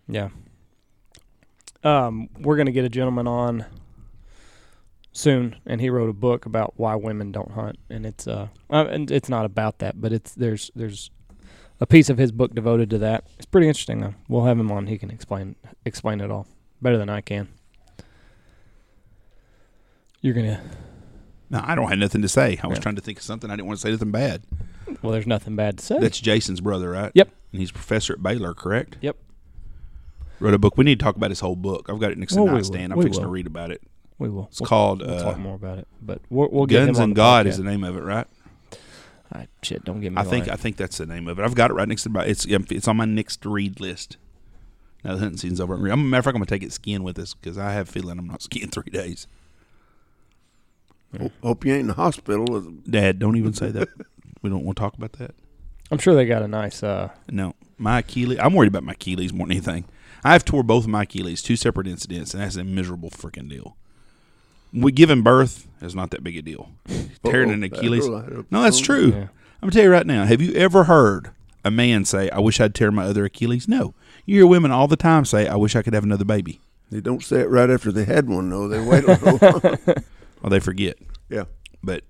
Speaker 1: Yeah. Um, we're gonna get a gentleman on soon, and he wrote a book about why women don't hunt, and it's uh, uh and it's not about that, but it's there's there's a piece of his book devoted to that. It's pretty interesting though. We'll have him on. He can explain explain it all better than I can. You're gonna
Speaker 4: No, I don't have nothing to say. I was
Speaker 1: Yeah.
Speaker 4: trying to think of something. I didn't want to say anything bad.
Speaker 1: well. There's nothing bad to say.
Speaker 4: That's Jason's brother, right?
Speaker 1: Yep.
Speaker 4: And he's a professor at Baylor, correct?
Speaker 1: Yep.
Speaker 4: Wrote a book. We need to talk about his whole book. I've got it next to
Speaker 1: Well,
Speaker 4: nightstand. I'm
Speaker 1: We
Speaker 4: fixing to read about it.
Speaker 1: we will.
Speaker 4: It's
Speaker 1: we'll,
Speaker 4: called
Speaker 1: we'll
Speaker 4: uh,
Speaker 1: talk more about it, but we'll, we'll get
Speaker 4: Guns and God
Speaker 1: podcast.
Speaker 4: is the name of it, right?
Speaker 1: Ah, shit, don't get me.
Speaker 4: I think. I think that's the name of it. I've got it right next to my. It's it's on my next read list. Now the hunting season's over. I'm, matter of fact, I'm gonna take it skiing with us because I have a feeling I'm not skiing three days.
Speaker 5: Hope, hope you ain't in the hospital.
Speaker 4: Dad, don't even say that. (laughs) we don't want to talk about that.
Speaker 1: I'm sure they got a nice. uh
Speaker 4: No, my Achilles. I'm worried about my Achilles more than anything. I've tore both of my Achilles, two separate incidents, and that's a miserable freaking deal. We giving birth is not that big a deal. (laughs) Tearing an Achilles. No, that's true.
Speaker 1: Yeah.
Speaker 4: I'm gonna tell you right now. Have you ever heard a man say, "I wish I'd tear my other Achilles"? No. You hear women all the time say, "I wish I could have another baby."
Speaker 5: They don't say it right after they had one, though. They wait a (laughs) little while.
Speaker 4: Well, they forget.
Speaker 5: Yeah.
Speaker 4: But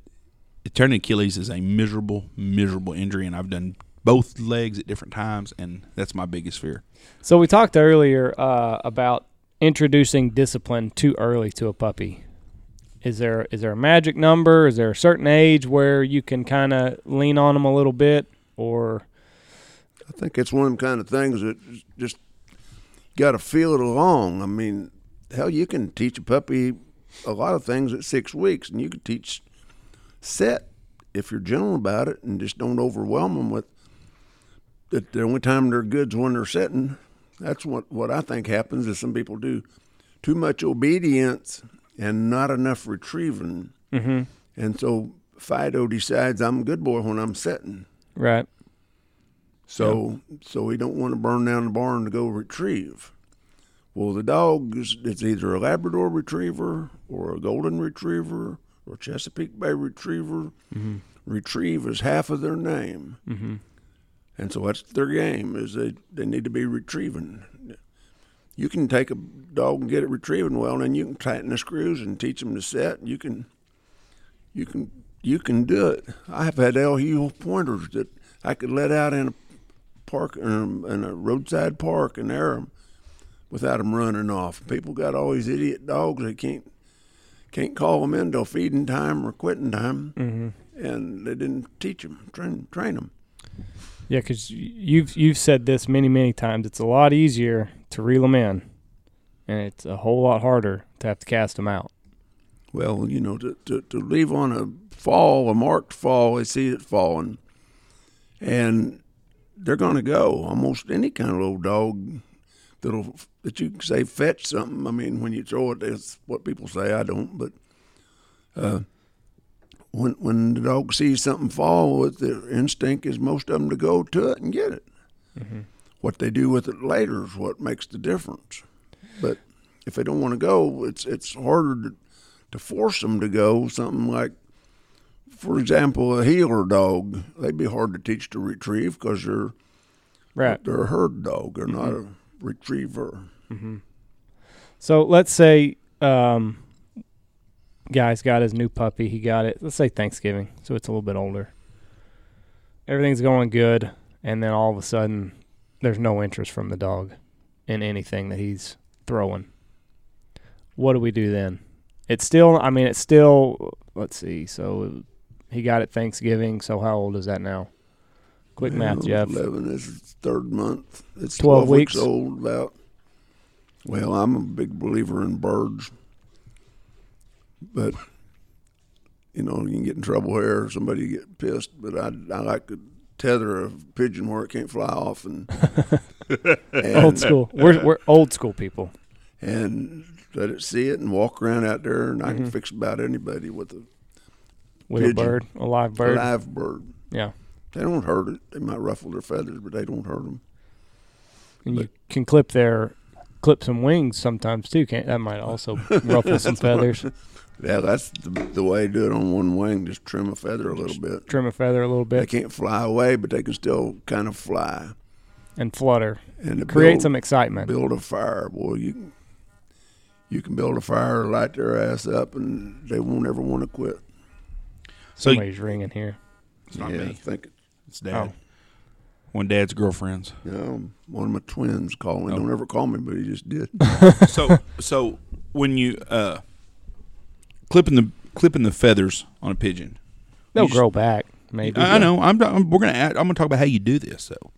Speaker 4: tearing Achilles is a miserable, miserable injury, and I've done both legs at different times, and that's my biggest fear.
Speaker 1: So we talked earlier uh, about introducing discipline too early to a puppy. Is there is there a magic number? Is there a certain age where you can kind of lean on them a little bit, or
Speaker 5: I think it's one of them kind of things that just got to feel it along. I mean, hell, you can teach a puppy a lot of things at six weeks, and you can teach set if you're gentle about it and just don't overwhelm them with that. The only time they're good's when they're setting. That's what what I think happens is some people do too much obedience and not enough retrieving,
Speaker 1: Mm-hmm.
Speaker 5: and so Fido decides I'm a good boy when I'm setting.
Speaker 1: Right.
Speaker 5: So so we don't want to burn down the barn to go retrieve. Well, the dog is it's either a Labrador Retriever or a Golden Retriever or Chesapeake Bay Retriever. Retrieve is half of their name,
Speaker 1: Mm-hmm.
Speaker 5: and so that's their game. Is they they need to be retrieving. You can take a dog and get it retrieving well, and then you can tighten the screws and teach them to set. You can, you can, you can do it. I have had Heel pointers that I could let out in a park um, in a roadside park and air them without them running off. People got all these idiot dogs. that can't can't call them in till feeding time or quitting time,
Speaker 1: Mm-hmm.
Speaker 5: and they didn't teach them, train train them.
Speaker 1: Yeah, because you've you've said this many many times. It's a lot easier to reel them in, and it's a whole lot harder to have to cast them out.
Speaker 5: Well, you know, to, to, to leave on a fall, a marked fall, they see it falling, and they're going to go. Almost any kind of little dog that'll that you can say fetch something. I mean, when you throw it, that's what people say. I don't, but uh, when when the dog sees something fall, with their instinct is most of them to go to it and get it. What they do with it later is what makes the difference. But if they don't want to go, it's it's harder to to force them to go. Something like, for example, a heeler dog, they'd be hard to teach to retrieve because they're
Speaker 1: Right.
Speaker 5: they're a herd dog. They're not a retriever.
Speaker 1: So let's say um, guy's got his new puppy. He got it. Let's say Thanksgiving, so it's a little bit older. Everything's going good, and then all of a sudden, there's no interest from the dog in anything that he's throwing. What do we do then? It's still. I mean, it's still. Let's see. So he got it Thanksgiving. So how old is that now? Quick math, Jeff.
Speaker 5: Eleven is third month. It's
Speaker 1: 12
Speaker 5: twelve, weeks.
Speaker 1: weeks.
Speaker 5: old. About. Well, I'm a big believer in birds, but you know you can get in trouble here. Somebody get pissed, but I I like to tether a pigeon where it can't fly off and, (laughs) and
Speaker 1: Old school. We're we're old school people.
Speaker 5: and let it see it and walk around out there, and I
Speaker 1: Mhm.
Speaker 5: can fix about anybody with a,
Speaker 1: With a bird, a live bird.
Speaker 5: a live bird.
Speaker 1: Yeah.
Speaker 5: They don't hurt it. They might ruffle their feathers, but they don't hurt them.
Speaker 1: And you can clip their clip some wings sometimes too. Can't that might also (laughs) ruffle some feathers,
Speaker 5: Yeah, that's the, the way to do it on one wing. Just trim a feather a little bit.
Speaker 1: trim a feather a little bit.
Speaker 5: They can't fly away, but they can still kind of fly
Speaker 1: and flutter.
Speaker 5: and
Speaker 1: Create
Speaker 5: build,
Speaker 1: some excitement.
Speaker 5: build a fire. Boy, you can you can build a fire, light their ass up, and they won't ever want to quit.
Speaker 4: So
Speaker 1: Somebody's ringing here.
Speaker 4: it's not
Speaker 5: yeah, I
Speaker 4: me.
Speaker 5: think
Speaker 4: It's dad.
Speaker 1: Oh.
Speaker 4: One dad's girlfriends.
Speaker 5: Yeah, one of my twins called me.
Speaker 4: Oh.
Speaker 5: Don't ever call me, but he just did. (laughs)
Speaker 4: so so when you uh clipping the clipping the feathers on a pigeon.
Speaker 1: They'll
Speaker 4: You just-
Speaker 1: grow back. Maybe.
Speaker 4: I, I know. I'm, I'm. We're gonna. Add, I'm gonna talk about how you do this though.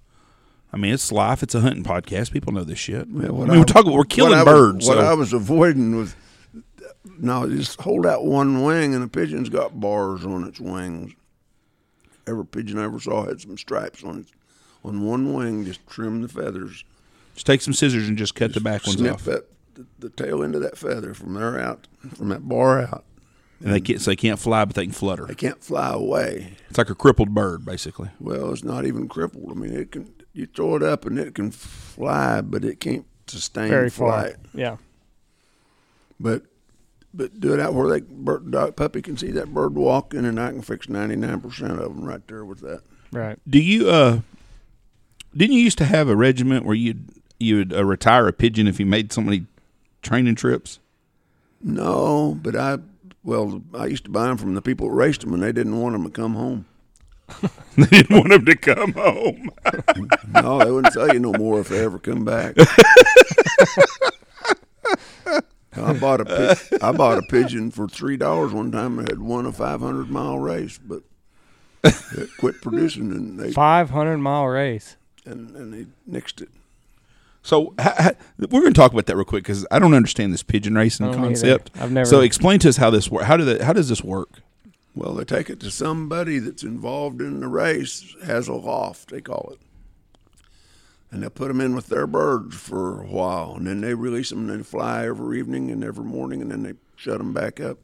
Speaker 4: I mean, it's life. It's a hunting podcast. People know this shit.
Speaker 5: Yeah,
Speaker 4: I mean,
Speaker 5: I-
Speaker 4: we're talking. We're killing
Speaker 5: what I was-
Speaker 4: birds.
Speaker 5: what I was avoiding was no, just hold out one wing, and a pigeon's got bars on its wings. Every pigeon I ever saw had some stripes on its on one wing. Just trim the feathers.
Speaker 4: just take some scissors and just cut the back ones
Speaker 5: snip
Speaker 4: off.
Speaker 5: that the, the tail end of that feather from there out, from that bar out.
Speaker 4: And they can't. So they can't fly, but they can flutter.
Speaker 5: They can't fly away.
Speaker 4: It's like a crippled bird, basically.
Speaker 5: Well, it's not even crippled. I mean, it can. You throw it up and it can fly, but it can't sustain
Speaker 1: very far.
Speaker 5: flight.
Speaker 1: Yeah.
Speaker 5: But but do it out where that bird, dog, puppy can see that bird walking, and I can fix ninety nine percent of them right there with that.
Speaker 1: Right.
Speaker 4: Do you? uh Didn't you used to have a regiment where you'd you'd uh, retire a pigeon if you made so many training trips?
Speaker 5: No, but I well, I used to buy them from the people that raced them, and they didn't want them to come home. (laughs)
Speaker 4: they didn't want them to come home. (laughs)
Speaker 5: No, they wouldn't sell you no more if they ever come back. (laughs) I bought a pi- I bought a pigeon for three dollars one time. and had won a five hundred mile race, but it quit producing, and they
Speaker 1: Five hundred mile race.
Speaker 5: And and they nixed it.
Speaker 4: So ha, ha, we're going to talk about that real quick because I don't understand this pigeon racing
Speaker 1: I don't either.
Speaker 4: concept.
Speaker 1: I've never-
Speaker 4: So explain to us how this works. How do the, How does this work?
Speaker 5: Well, they take it to somebody that's involved in the race, has a loft, they call it. And they put them in with their birds for a while, and then they release them, and they fly every evening and every morning, and then they shut them back up.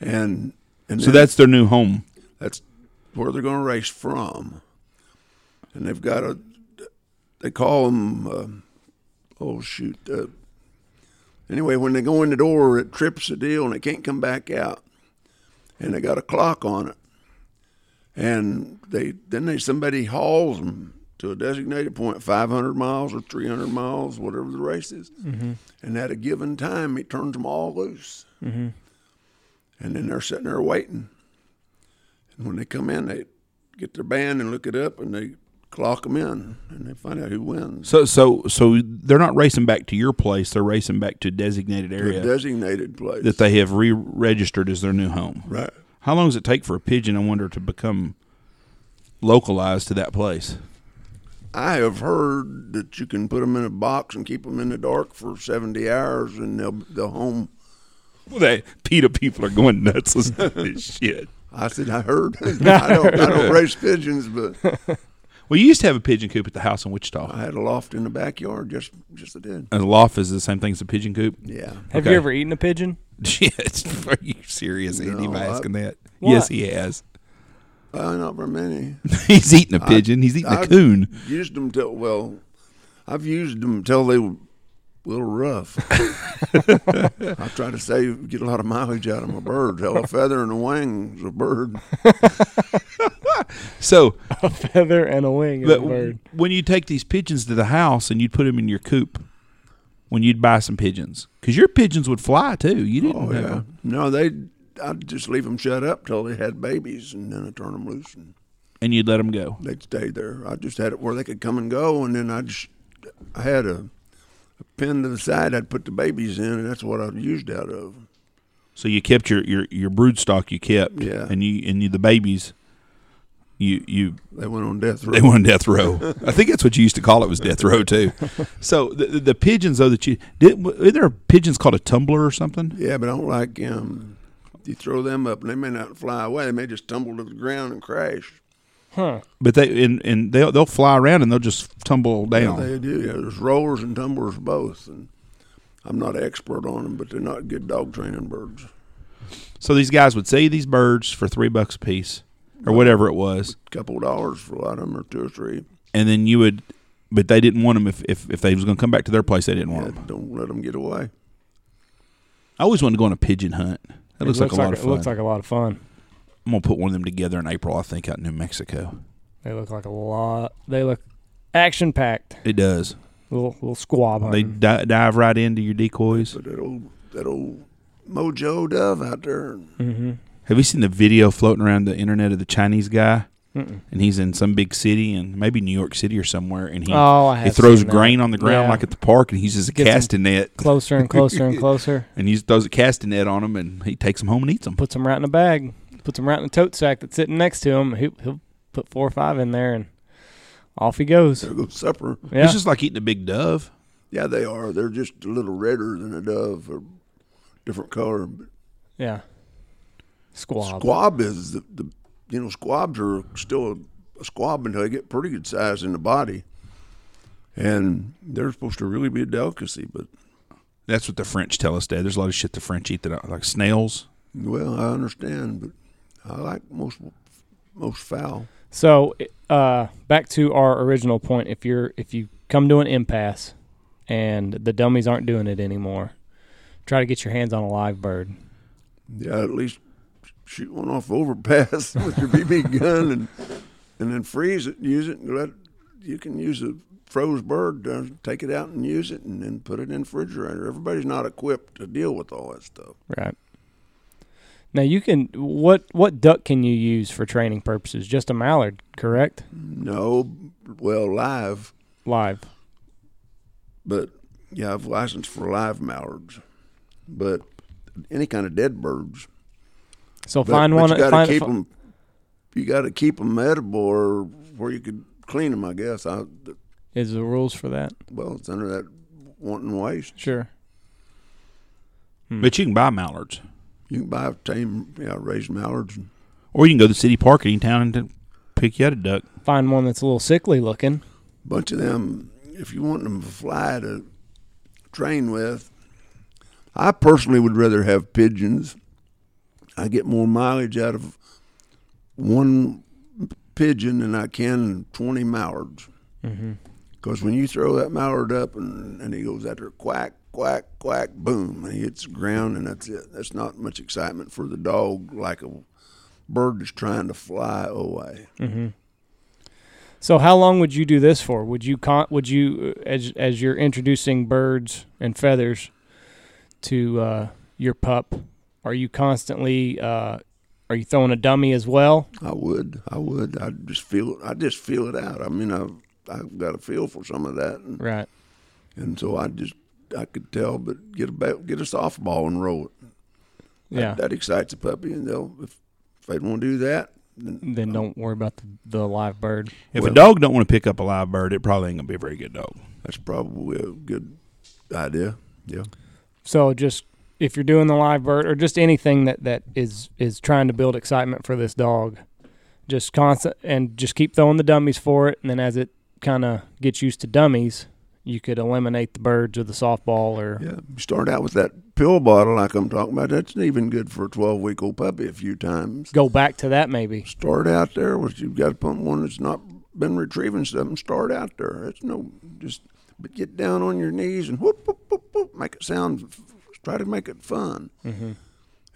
Speaker 5: And and
Speaker 4: So
Speaker 5: then
Speaker 4: that's their new home.
Speaker 5: that's where they're going to race from. And they've got a, they call them, uh, oh shoot. Uh, anyway, when they go in the door, it trips the deal and they can't come back out. And they got a clock on it. And they then they somebody hauls them to a designated point, 500 miles or 300 miles, whatever the race is. And at a given time, he turns them all loose. And then they're sitting there waiting. And when they come in, they get their band and look it up, and they clock them in, and they find out who wins.
Speaker 4: So so so they're not racing back to your place. They're racing back to a designated
Speaker 5: To a
Speaker 4: area
Speaker 5: designated place.
Speaker 4: that they have re-registered as their new home.
Speaker 5: right.
Speaker 4: How long does it take for a pigeon? I wonder to become localized to that place.
Speaker 5: I have heard that you can put them in a box and keep them in the dark for 70 hours, and they'll they'll home.
Speaker 4: Well, they PETA people are going nuts listening (laughs) to this shit.
Speaker 5: I said I heard. (laughs) I don't I don't (laughs) raise pigeons, but
Speaker 4: Well, you used to have a pigeon coop at the house in Wichita.
Speaker 5: I had a loft in the backyard. Just just I did.
Speaker 4: And a loft is the same thing as a pigeon coop.
Speaker 5: Yeah.
Speaker 1: Have
Speaker 4: Okay.
Speaker 1: you ever eaten a pigeon? (laughs)
Speaker 4: Shit, are you serious, Andy,
Speaker 5: No,
Speaker 4: by
Speaker 5: I-
Speaker 4: asking that?
Speaker 1: What?
Speaker 4: Yes, he has.
Speaker 5: Uh, not very many. (laughs)
Speaker 4: He's eating a pigeon. He's eating a
Speaker 5: I've
Speaker 4: coon.
Speaker 5: Used them till well, I've used them till they were a little rough. (laughs) I try to save, get a lot of mileage out of my birds. Hell, a (laughs) feather and a wing's a bird. (laughs)
Speaker 4: So,
Speaker 1: A feather and a wing is a bird.
Speaker 4: when you take these pigeons to the house and you'd put them in your coop, when you'd buy some pigeons, because your pigeons would fly too. You didn't
Speaker 5: Oh
Speaker 4: have
Speaker 5: yeah.
Speaker 4: them.
Speaker 5: No, they. I'd just leave them shut up till they had babies, and then I turn them loose, and
Speaker 4: and you'd let them go.
Speaker 5: they'd stay there. I just had it where they could come and go, and then I just I had a, a pin to the side. I'd put the babies in, and that's what I used out of.
Speaker 4: So you kept your your, your brood stock. You kept,
Speaker 5: Yeah.
Speaker 4: and you and you, the babies. You you
Speaker 5: They went on death row.
Speaker 4: They went on death row. (laughs) I think that's what you used to call it was death row too. So the, the, the pigeons though that you did, are there pigeons called a tumbler or something?
Speaker 5: Yeah, but I don't like um. You throw them up, and they may not fly away. They may just tumble to the ground and crash.
Speaker 1: Huh.
Speaker 4: But they and, and they'll they'll fly around and they'll just tumble down.
Speaker 5: Yeah, they do. Yeah, there's rollers and tumblers both, and I'm not an expert on them, but they're not good dog training birds.
Speaker 4: so these guys would sell you these birds for three bucks a piece or whatever it was, a
Speaker 5: couple of dollars for a lot of them, or two or three.
Speaker 4: and then you would, but they didn't want them if if, if they was going to come back to their place. They didn't want
Speaker 5: Yeah,
Speaker 4: them.
Speaker 5: don't let them get away.
Speaker 4: I always wanted to go on a pigeon hunt. That
Speaker 1: It
Speaker 4: looks, like a lot of
Speaker 1: It looks like a lot of fun.
Speaker 4: I'm gonna put one of them together in April. I think out in New Mexico.
Speaker 1: They look like a lot. They look action packed.
Speaker 4: It does.
Speaker 1: Little little squab
Speaker 4: They di- dive right into your decoys.
Speaker 5: But that old that old Mojo Dove out there.
Speaker 1: mm-hmm.
Speaker 4: Have you seen the video floating around the internet of the Chinese guy?
Speaker 1: Mm-mm.
Speaker 4: And he's in some big city, and maybe New York City or somewhere, and he
Speaker 1: Oh,
Speaker 4: he throws grain on the ground
Speaker 1: Yeah.
Speaker 4: like at the park, and he uses a
Speaker 1: Gets 'em-
Speaker 4: casting net,
Speaker 1: Closer and closer and (laughs) closer.
Speaker 4: and he throws a casting net on him, and he takes them home and eats them.
Speaker 1: Puts them right in a bag. Puts them right in the tote sack that's sitting next to him. He'll, he'll put four or five in there, and off he goes.
Speaker 5: There goes supper.
Speaker 1: Yeah.
Speaker 4: It's just like eating a big dove.
Speaker 5: Yeah, they are. They're just a little redder than a dove, or different color. But
Speaker 1: yeah. Squab.
Speaker 5: squab is the, the you know squabs are still a, a squab until they get pretty good size in the body, and they're supposed to really be a delicacy. But
Speaker 4: That's what the French tell us, Dad. There's a lot of shit the French eat that I- like snails.
Speaker 5: well, I understand, but I like most most fowl.
Speaker 1: So, uh, back to our original point. If you're if you come to an impasse and the dummies aren't doing it anymore, try to get your hands on a live bird.
Speaker 5: Yeah, at least shoot one off overpass (laughs) with your BB gun and and then freeze it, use it, and let you can use a froze bird, uh, take it out and use it, and then put it in the refrigerator. Everybody's not equipped to deal with all that stuff.
Speaker 1: Right. Now you can what what duck can you use for training purposes? Just a mallard, correct?
Speaker 5: No, well, live,
Speaker 1: Live.
Speaker 5: but yeah, I've licensed for live mallards, but any kind of dead birds.
Speaker 1: So
Speaker 5: But,
Speaker 1: find
Speaker 5: but
Speaker 1: one.
Speaker 5: You got to keep them. You got to keep them edible, or where you could clean them. I guess. I
Speaker 1: Is the rules for that?
Speaker 5: well, it's under that wanton waste.
Speaker 1: Sure. Hmm.
Speaker 4: But you can buy mallards,
Speaker 5: You can buy a tame, yeah, raised mallards. And
Speaker 4: or you can go to the city park any town and pick you out a duck.
Speaker 1: Find one that's a little sickly looking.
Speaker 5: bunch of them. If you want them to fly to train with, I personally would rather have pigeons. I get more mileage out of one pigeon than I can twenty mallards.
Speaker 1: Mm-hmm.
Speaker 5: Because when you throw that mallard up and, and he goes out there quack, quack, quack, boom, and he hits the ground and that's it. That's not much excitement for the dog like a bird that's trying to fly away.
Speaker 1: Mm-hmm. So, how long would you do this for? Would you con- would you uh, as as you're introducing birds and feathers to uh, your pup? Are you constantly uh, are you throwing a dummy as well?
Speaker 5: I would, I would. I just feel, I just feel it out. I mean, I've, I've got a feel for some of that, and,
Speaker 1: Right.
Speaker 5: and so I just, I could tell. But get a bat, get a softball and roll it.
Speaker 1: Yeah.
Speaker 5: that, excites a puppy, and they'll if, if they don't want to do that, then
Speaker 1: Then uh, don't worry about the, the live bird.
Speaker 4: If
Speaker 5: Well-
Speaker 4: a dog don't want to pick up a live bird, it probably ain't gonna be a very good dog.
Speaker 5: that's probably a good idea. Yeah.
Speaker 1: So just if you're doing the live bird or just anything that, that is is trying to build excitement for this dog, just constant and just keep throwing the dummies for it, and then as it kind of gets used to dummies, you could eliminate the birds or the softball or
Speaker 5: Yeah, start out with that pill bottle like I'm talking about. That's even good for a 12 week old puppy a few times.
Speaker 1: go back to that maybe.
Speaker 5: Start out there with you've got to put one that's not been retrieving something. Start out there. It's no just, but get down on your knees and whoop whoop whoop whoop. Make it sound. Try to make it fun,
Speaker 1: Mm-hmm.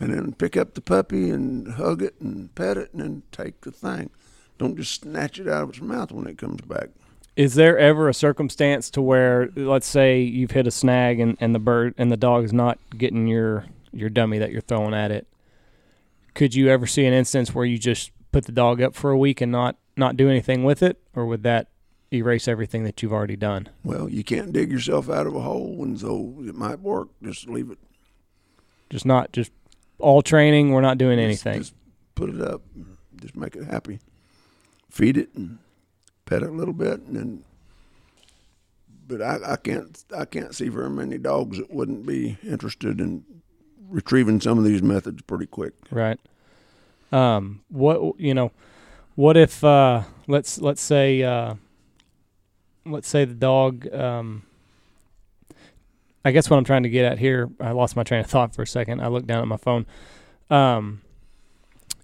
Speaker 5: and then pick up the puppy and hug it and pet it, and then take the thing. Don't just snatch it out of its mouth when it comes back.
Speaker 1: Is there ever a circumstance to where, let's say, you've hit a snag and, and the bird and the dog is not getting your your dummy that you're throwing at it? Could you ever see an instance where you just put the dog up for a week and not not do anything with it, or would that erase everything that you've already done?
Speaker 5: Well, you can't dig yourself out of a hole, and so it might work. Just leave it.
Speaker 1: Just not just all training. We're not doing
Speaker 5: Just-
Speaker 1: anything.
Speaker 5: Just put it up. Just make it happy. Feed it and it a little bit, and. But I, I can't I can't see very many dogs that wouldn't be interested in retrieving some of these methods pretty quick.
Speaker 1: Right. Um. What you know? What if uh, let's let's say uh, let's say the dog. Um, I guess what I'm trying to get at here, I lost my train of thought for a second. I looked down at my phone. Um,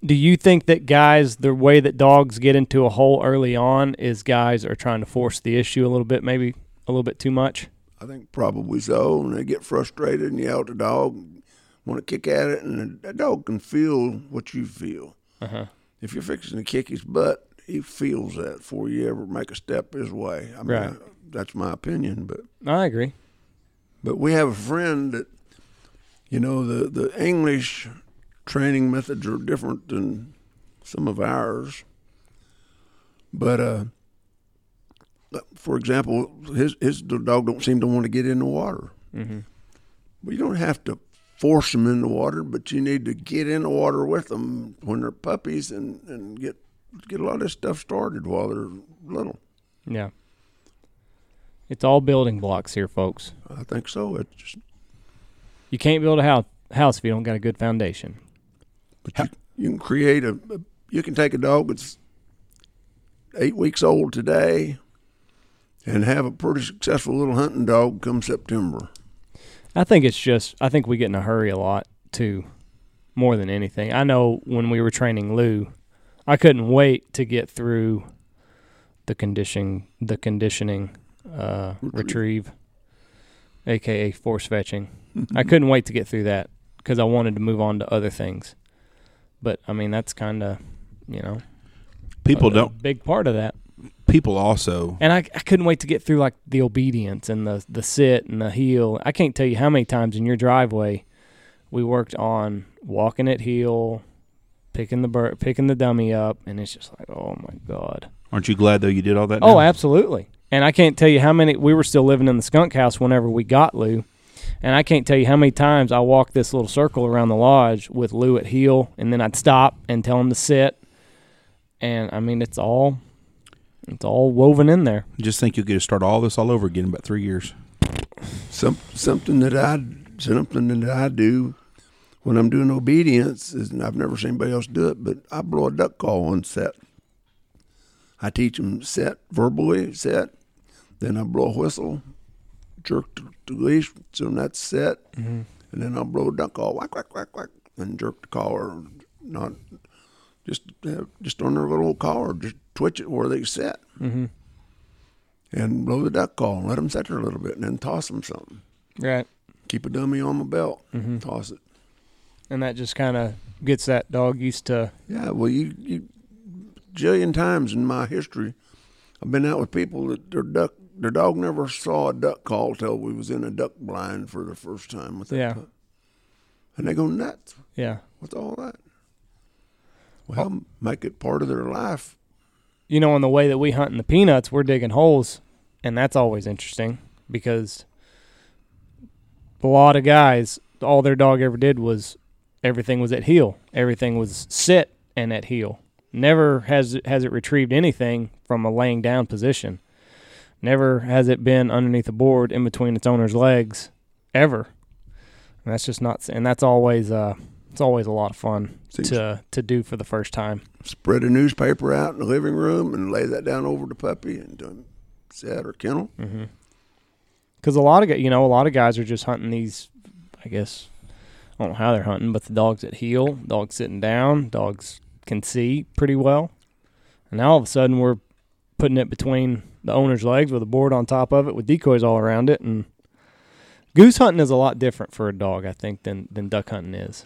Speaker 1: do you think that guys, the way that dogs get into a hole early on, is guys are trying to force the issue a little bit, maybe a little bit too much?
Speaker 5: I think probably so. And they get frustrated and yell at the dog, want to kick at it, and the dog can feel what you feel.
Speaker 1: Uh huh.
Speaker 5: If you're fixing to kick his butt, he feels that before you ever make a step his way. I mean,
Speaker 1: Right.
Speaker 5: that's my opinion, but.
Speaker 1: I agree.
Speaker 5: But we have a friend that, you know, the, the English training methods are different than some of ours. But, uh, for example, his his dog don't seem to want to get in the water.
Speaker 1: Mm-hmm.
Speaker 5: Well, you don't have to force them in the water, but you need to get in the water with them when they're puppies and, and get get a lot of this stuff started while they're little.
Speaker 1: Yeah. It's all building blocks here, folks.
Speaker 5: I think so. It's just,
Speaker 1: You can't build a house house if you don't got a good foundation.
Speaker 5: But you, you can create a, a you can take a dog that's eight weeks old today and have a pretty successful little hunting dog come September.
Speaker 1: I think it's just I think we get in a hurry a lot too, more than anything. I know when we were training Lou, I couldn't wait to get through the conditioning the conditioning uh, retrieve, aka force fetching. (laughs) I couldn't wait to get through that because I wanted to move on to other things. But I mean that's kind of you know
Speaker 4: People
Speaker 1: a
Speaker 4: don't.
Speaker 1: big part of that.
Speaker 4: People also.
Speaker 1: And I, I couldn't wait to get through like the obedience and the the sit and the heel. I can't tell you how many times in your driveway we worked on walking at heel, picking the bird, picking the dummy up, and it's just like, oh my god.
Speaker 4: Aren't you glad though you did all that?
Speaker 1: Oh,
Speaker 4: now?
Speaker 1: absolutely. And I can't tell you how many we were still living in the skunk house whenever we got Lou. And I can't tell you how many times I walked this little circle around the lodge with Lou at heel, and then I'd stop and tell him to sit. And I mean, it's all It's all woven in there.
Speaker 4: Just think you'll get to start all this all over again in about three years.
Speaker 5: Some something that I something that I do when I'm doing obedience is, and I've never seen anybody else do it, but I blow a duck call on set. I teach them set verbally, set. Then I blow a whistle, jerk the, leash, so that's set, and then I'll blow a duck call, whack whack whack whack, and jerk the collar, not just just on their little collar, just twitch it where they set,
Speaker 1: Mm-hmm.
Speaker 5: and blow the duck call, and let them set there a little bit, and then toss them something.
Speaker 1: Right.
Speaker 5: Keep a dummy on my belt,
Speaker 1: Mm-hmm.
Speaker 5: toss it.
Speaker 1: And that just kind of gets that dog used to.
Speaker 5: Yeah, well, you, you jillion times in my history, I've been out with people that their duck, their dog never saw a duck call till we was in a duck blind for the first time with that
Speaker 1: Yeah.
Speaker 5: pup. and they go nuts.
Speaker 1: Yeah.
Speaker 5: What's all that? Well, make it part of their life.
Speaker 1: You know, in the way that we hunt in the peanuts, we're digging holes, and that's always interesting because a lot of guys, all their dog ever did was everything was at heel, everything was sit and at heel. Never has has it retrieved anything from a laying down position. Never has it been underneath a board in between its owner's legs, ever. And that's just not, and that's always uh, it's always a lot of fun
Speaker 5: Seems-
Speaker 1: to to do for the first time.
Speaker 5: Spread a newspaper out in the living room and lay that down over the puppy and um, set or kennel.
Speaker 1: Mm-hmm. Because a lot of you know a lot of guys are just hunting these. I guess I don't know how they're hunting, but the dogs at heel, dogs sitting down, dogs can see pretty well, and now all of a sudden we're putting it between the owner's legs with a board on top of it with decoys all around it, and goose hunting is a lot different for a dog, I think, than than duck hunting is.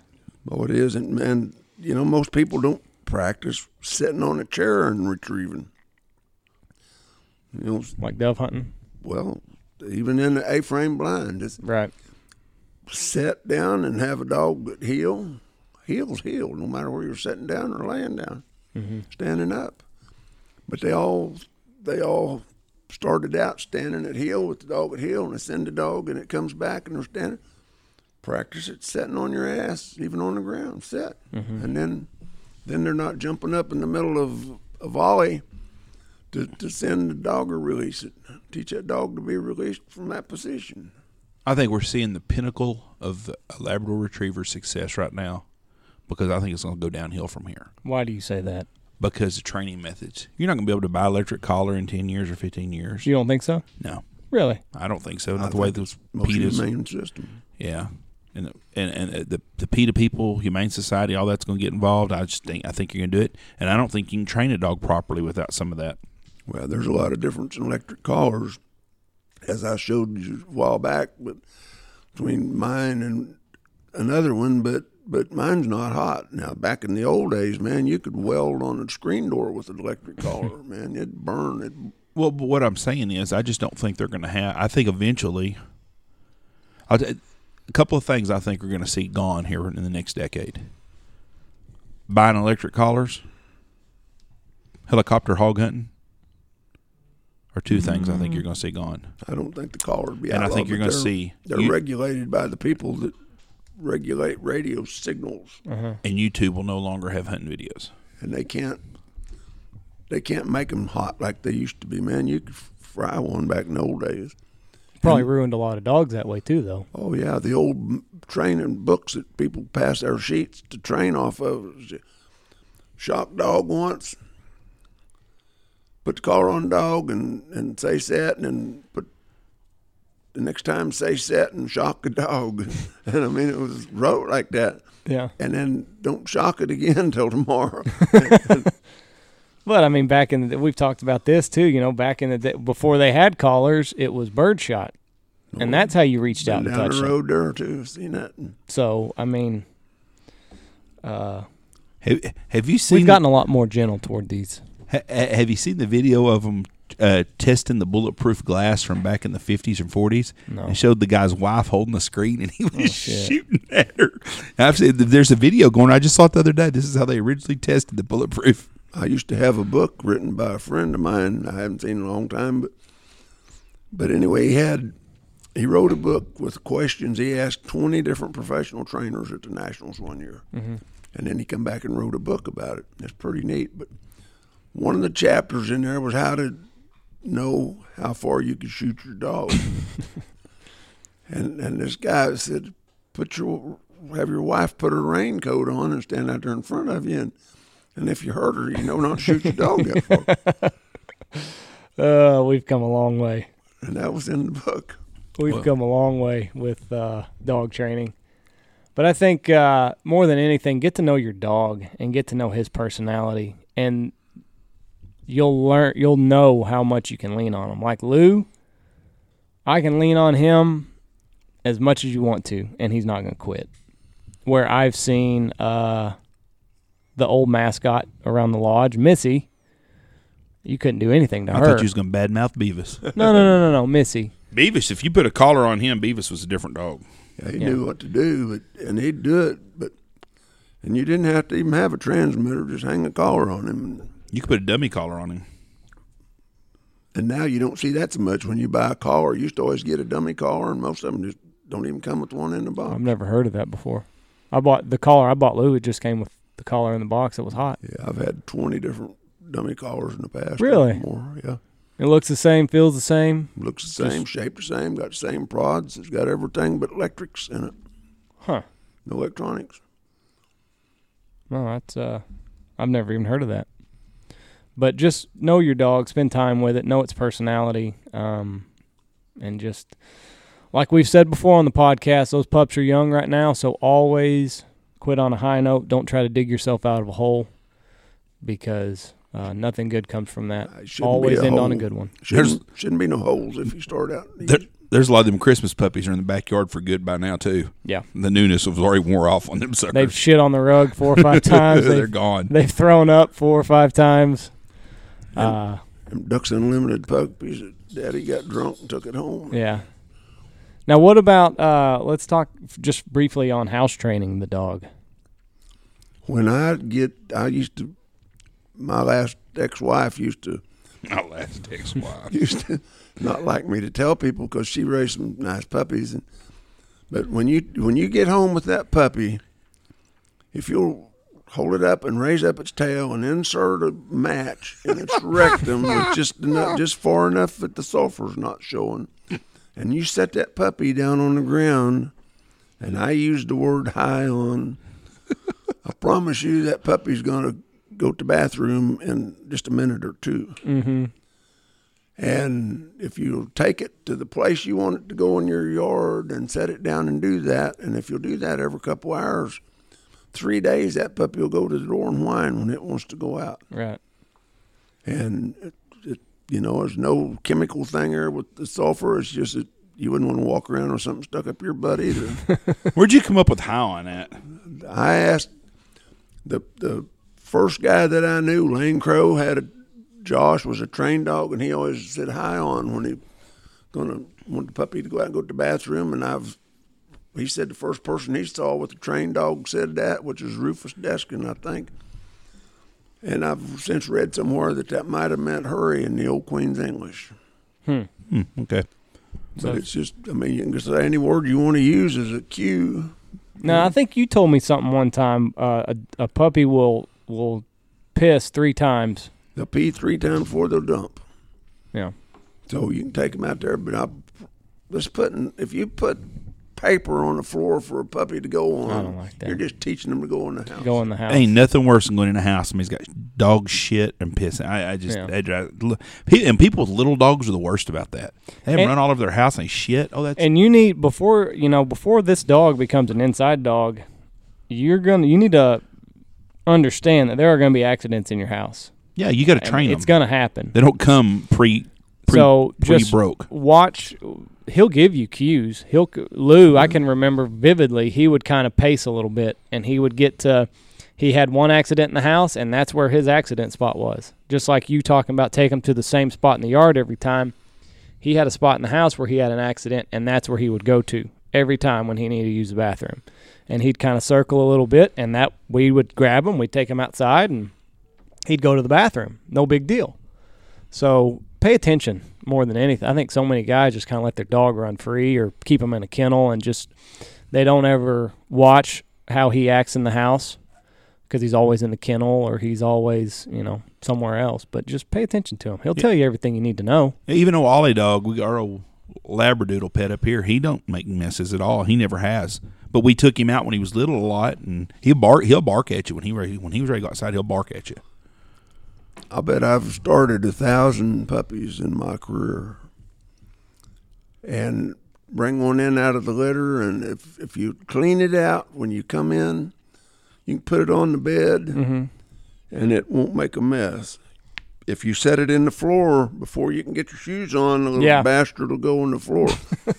Speaker 5: Oh, it is, and man, you know most people don't practice sitting on a chair and retrieving. You know,
Speaker 1: Like dove hunting,
Speaker 5: well, even in the A-frame blind, just
Speaker 1: right?
Speaker 5: sit down and have a dog that heel. Heel's heel, no matter where you're sitting down or laying down,
Speaker 1: Mm-hmm.
Speaker 5: standing up. But they all they all started out standing at heel with the dog at heel, and they send the dog, and it comes back, and they're standing. Practice it sitting on your ass, even on the ground, sit,
Speaker 1: Mm-hmm.
Speaker 5: and then then they're not jumping up in the middle of a volley to, to send the dog or release it. Teach that dog to be released from that position.
Speaker 4: I think we're seeing the pinnacle of the Labrador Retriever success right now because I think it's going to go downhill from here
Speaker 1: Why do you say that?
Speaker 4: Because of training methods. You're not going to be able to buy electric collar in 10 years or 15 years.
Speaker 1: You don't think so?
Speaker 4: No,
Speaker 1: Really?
Speaker 4: I don't think so.
Speaker 5: I
Speaker 4: Not the way
Speaker 5: think
Speaker 4: those
Speaker 5: Most
Speaker 4: PETAs.
Speaker 5: humane system.
Speaker 4: Yeah. And, and and uh, the the PETA people, Humane Society, all that's going to get involved. I just think I think you're going to do it, and I don't think you can train a dog properly without some of that.
Speaker 5: Well, there's a lot of difference in electric collars, as I showed you a while back, but between mine and another one, but but mine's not hot. Now, back in the old days, man, you could weld on a screen door with an electric collar, (laughs) man. It'd burn. It
Speaker 4: Well, but what I'm saying is, I just don't think they're going to have. I think eventually, I'll, t- a couple of things I think are going to see gone here in the next decade. Buying electric collars, helicopter hog hunting, are two things I think mm. you're going to see gone.
Speaker 5: I don't think the collar would be
Speaker 4: And I think you're going to see
Speaker 5: They're
Speaker 4: you-
Speaker 5: regulated by the people that regulate radio signals,
Speaker 1: Uh-huh.
Speaker 4: and YouTube will no longer have hunting videos.
Speaker 5: and they can't they can't make them hot like they used to be. Man, you could fry one back in the old days.
Speaker 1: Probably ruined a lot of dogs that way too, though.
Speaker 5: Oh yeah, the old training books that people pass their sheets to train off of. Shock dog once. Put the collar on the dog and, and say set, and then put the next time say set and shock a dog. (laughs) and I mean, it was wrote like that.
Speaker 1: Yeah.
Speaker 5: And then don't shock it again till tomorrow. (laughs) (laughs)
Speaker 1: But I mean, back in the, we've talked about this too. You know, back in the day before they had collars, it was birdshot, and that's how you reached out
Speaker 5: Been
Speaker 1: and
Speaker 5: down
Speaker 1: touched
Speaker 5: the
Speaker 1: them.
Speaker 5: road there too. Seen that?
Speaker 1: So I mean, uh,
Speaker 4: Have, have you seen?
Speaker 1: we've gotten a lot more gentle toward these.
Speaker 4: ha, ha- have you seen the video of them uh, testing the bulletproof glass from back in the 50s and 40s?
Speaker 1: No.
Speaker 4: They showed the guy's wife holding the screen, and he was
Speaker 1: Oh,
Speaker 4: shooting at her. I've said there's a video going. I just saw it the other day. This is how they originally tested the bulletproof.
Speaker 5: I used to have a book written by a friend of mine. I haven't seen in a long time, but but anyway, he had he wrote a book with questions. He asked twenty different professional trainers at the nationals one year,
Speaker 1: Mm-hmm.
Speaker 5: and then he come back and wrote a book about it. It's pretty neat. But one of the chapters in there was how to know how far you can shoot your dog. (laughs) and and this guy said, put your have your wife put her raincoat on and stand out there in front of you, and and if you hurt her, you know not to shoot your dog that far. (laughs)
Speaker 1: Uh, we've come a long way.
Speaker 5: And that was in the book.
Speaker 1: We've
Speaker 4: Well-
Speaker 1: come a long way with uh, dog training. But I think uh, more than anything, get to know your dog and get to know his personality, and you'll learn. You'll know how much you can lean on him. Like Lou, I can lean on him as much as you want to, and he's not going to quit. Where I've seen uh, the old mascot around the lodge, Missy, you couldn't do anything to
Speaker 4: I
Speaker 1: her.
Speaker 4: I thought you was going to badmouth Beavis. (laughs)
Speaker 1: no, no, no, no, no, Missy.
Speaker 4: Beavis, if you put a collar on him, Beavis was a different dog.
Speaker 5: Yeah, he
Speaker 1: Yeah.
Speaker 5: knew what to do, but and he'd do it, but and you didn't have to even have a transmitter; just hang a collar on him.
Speaker 4: You could put a dummy collar on him.
Speaker 5: And now you don't see that so much when you buy a collar. You used to always get a dummy collar, and most of them just don't even come with one in the box.
Speaker 1: I've never heard of that before. I bought the collar I bought Lou. It just came with the collar in the box. It was hot.
Speaker 5: Yeah, I've had twenty different dummy collars in the past.
Speaker 1: Really?
Speaker 5: More, yeah.
Speaker 1: It looks the same, feels the same.
Speaker 5: Looks the same, shaped the same, got the same prods. It's got everything but electrics in it.
Speaker 1: Huh.
Speaker 5: No electronics.
Speaker 1: No, that's uh, I've never even heard of that. But just know your dog, spend time with it, know its personality, um, and just like we've said before on the podcast, those pups are young right now, so always quit on a high note. Don't try to dig yourself out of a hole because uh, nothing good comes from that.
Speaker 5: Uh, shouldn't
Speaker 1: Always
Speaker 5: be a
Speaker 1: end on a good one.
Speaker 5: Shouldn't, shouldn't be no holes if you start out.
Speaker 4: There, there's a lot of them Christmas puppies are in the backyard for good by now too.
Speaker 1: Yeah.
Speaker 4: The newness was already wore off on them suckers.
Speaker 1: They've shit on the rug four or five (laughs) times.
Speaker 4: They're
Speaker 1: they've,
Speaker 4: gone.
Speaker 1: they've thrown up four or five times. Uh,
Speaker 5: Them Ducks Unlimited puppies that Daddy got drunk and took it home.
Speaker 1: yeah. Now, what about? Uh, let's talk just briefly on house training the dog.
Speaker 5: When I get, I used to, my last ex-wife used to (laughs)
Speaker 4: My last ex-wife. (laughs)
Speaker 5: used to not like me to tell people because she raised some nice puppies. And but when you when you get home with that puppy, if you'll hold it up and raise up its tail and insert a match in its rectum with (laughs) just enough, just far enough that the sulfur's not showing, and you set that puppy down on the ground, and I used the word hie on. I promise you that puppy's gonna go to the bathroom in just a minute or two.
Speaker 1: Mm-hmm.
Speaker 5: And if you'll take it to the place you want it to go in your yard and set it down and do that, and if you'll do that every couple hours, three days, that puppy will go to the door and whine when it wants to go out.
Speaker 1: Right.
Speaker 5: And it, it, you know, there's no chemical thing there with the sulfur. It's just that you wouldn't want to walk around with something stuck up your butt either. (laughs)
Speaker 4: Where'd you come up with how on that?
Speaker 5: I asked the the first guy that I knew, Lane Crow, had a Josh was a trained dog, and he always said hie on when he gonna want the puppy to go out and go to the bathroom. And I've he said the first person he saw with a trained dog said that, which was Rufus Deskin, I think. And I've since read somewhere that that might have meant hurry in the old Queen's English.
Speaker 4: Hmm, okay.
Speaker 5: But it's just, I mean, you can say any word you want to use as a cue.
Speaker 1: No, I think you told me something one time. Uh, a, a puppy will will piss three times.
Speaker 5: They'll pee three times before they'll dump.
Speaker 1: Yeah.
Speaker 5: So you can take them out there, but I just putting if you put paper on the floor for a puppy to go on,
Speaker 1: I don't like that.
Speaker 5: you're just teaching them to go in the house.
Speaker 1: Go in the house.
Speaker 4: Ain't nothing worse than going in the house and he's got dog shit and pissing. I, I just,
Speaker 1: Yeah.
Speaker 4: I drive, and people with little dogs are the worst about that. They
Speaker 1: And-
Speaker 4: run all over their house and they shit. Oh, that's
Speaker 1: and you need before you know before this dog becomes an inside dog, you're gonna you need to understand that there are gonna be accidents in your house.
Speaker 4: yeah. You got to train
Speaker 1: It's
Speaker 4: them.
Speaker 1: It's gonna happen.
Speaker 4: They don't come pre, pre
Speaker 1: so just
Speaker 4: broke.
Speaker 1: watch. He'll give you cues. He'll Lou. I can remember vividly. He would kind of pace a little bit, and he would get to. He had one accident in the house, and that's where his accident spot was. Just like you talking about, take him to the same spot in the yard every time. He had a spot in the house where he had an accident, and that's where he would go to every time when he needed to use the bathroom. And he'd kind of circle a little bit, and that we would grab him, we'd take him outside, and he'd go to the bathroom. No big deal. So pay attention more than anything. I think so many guys just kind of let their dog run free or keep him in a kennel and just they don't ever watch how he acts in the house. because he's always in the kennel or he's always you know somewhere else. But just pay attention to him. He'll tell you everything you need to know.
Speaker 4: Even though Ollie dog, we got our old Labradoodle pet up here, he don't make messes at all. He never has. But we took him out when he was little a lot, and he'll bark. He'll bark at you when he when he was ready to go outside. He'll bark at you.
Speaker 5: I bet I've started a thousand puppies in my career. And bring one in out of the litter, and if if you clean it out when you come in, you can put it on the bed,
Speaker 1: Mm-hmm.
Speaker 5: and it won't make a mess. If you set it in the floor before you can get your shoes on, the little
Speaker 1: Yeah.
Speaker 5: bastard will go on the floor.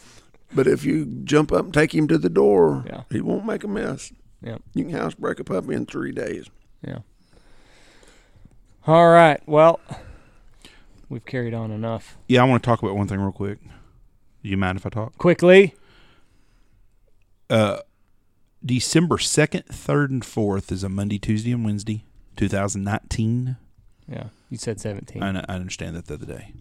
Speaker 5: (laughs) but if you jump up and take him to the door,
Speaker 1: Yeah.
Speaker 5: he won't make a mess.
Speaker 1: Yep.
Speaker 5: You can housebreak a puppy in three days.
Speaker 1: Yeah. All right. Well, we've carried on enough.
Speaker 4: Yeah, I want to talk about one thing real quick. You mind if I talk?
Speaker 1: Quickly.
Speaker 4: Uh, December second, third, and fourth is a Monday, Tuesday, and Wednesday, two thousand nineteen.
Speaker 1: Yeah. You said 17.
Speaker 4: I, know- I understand that the other day.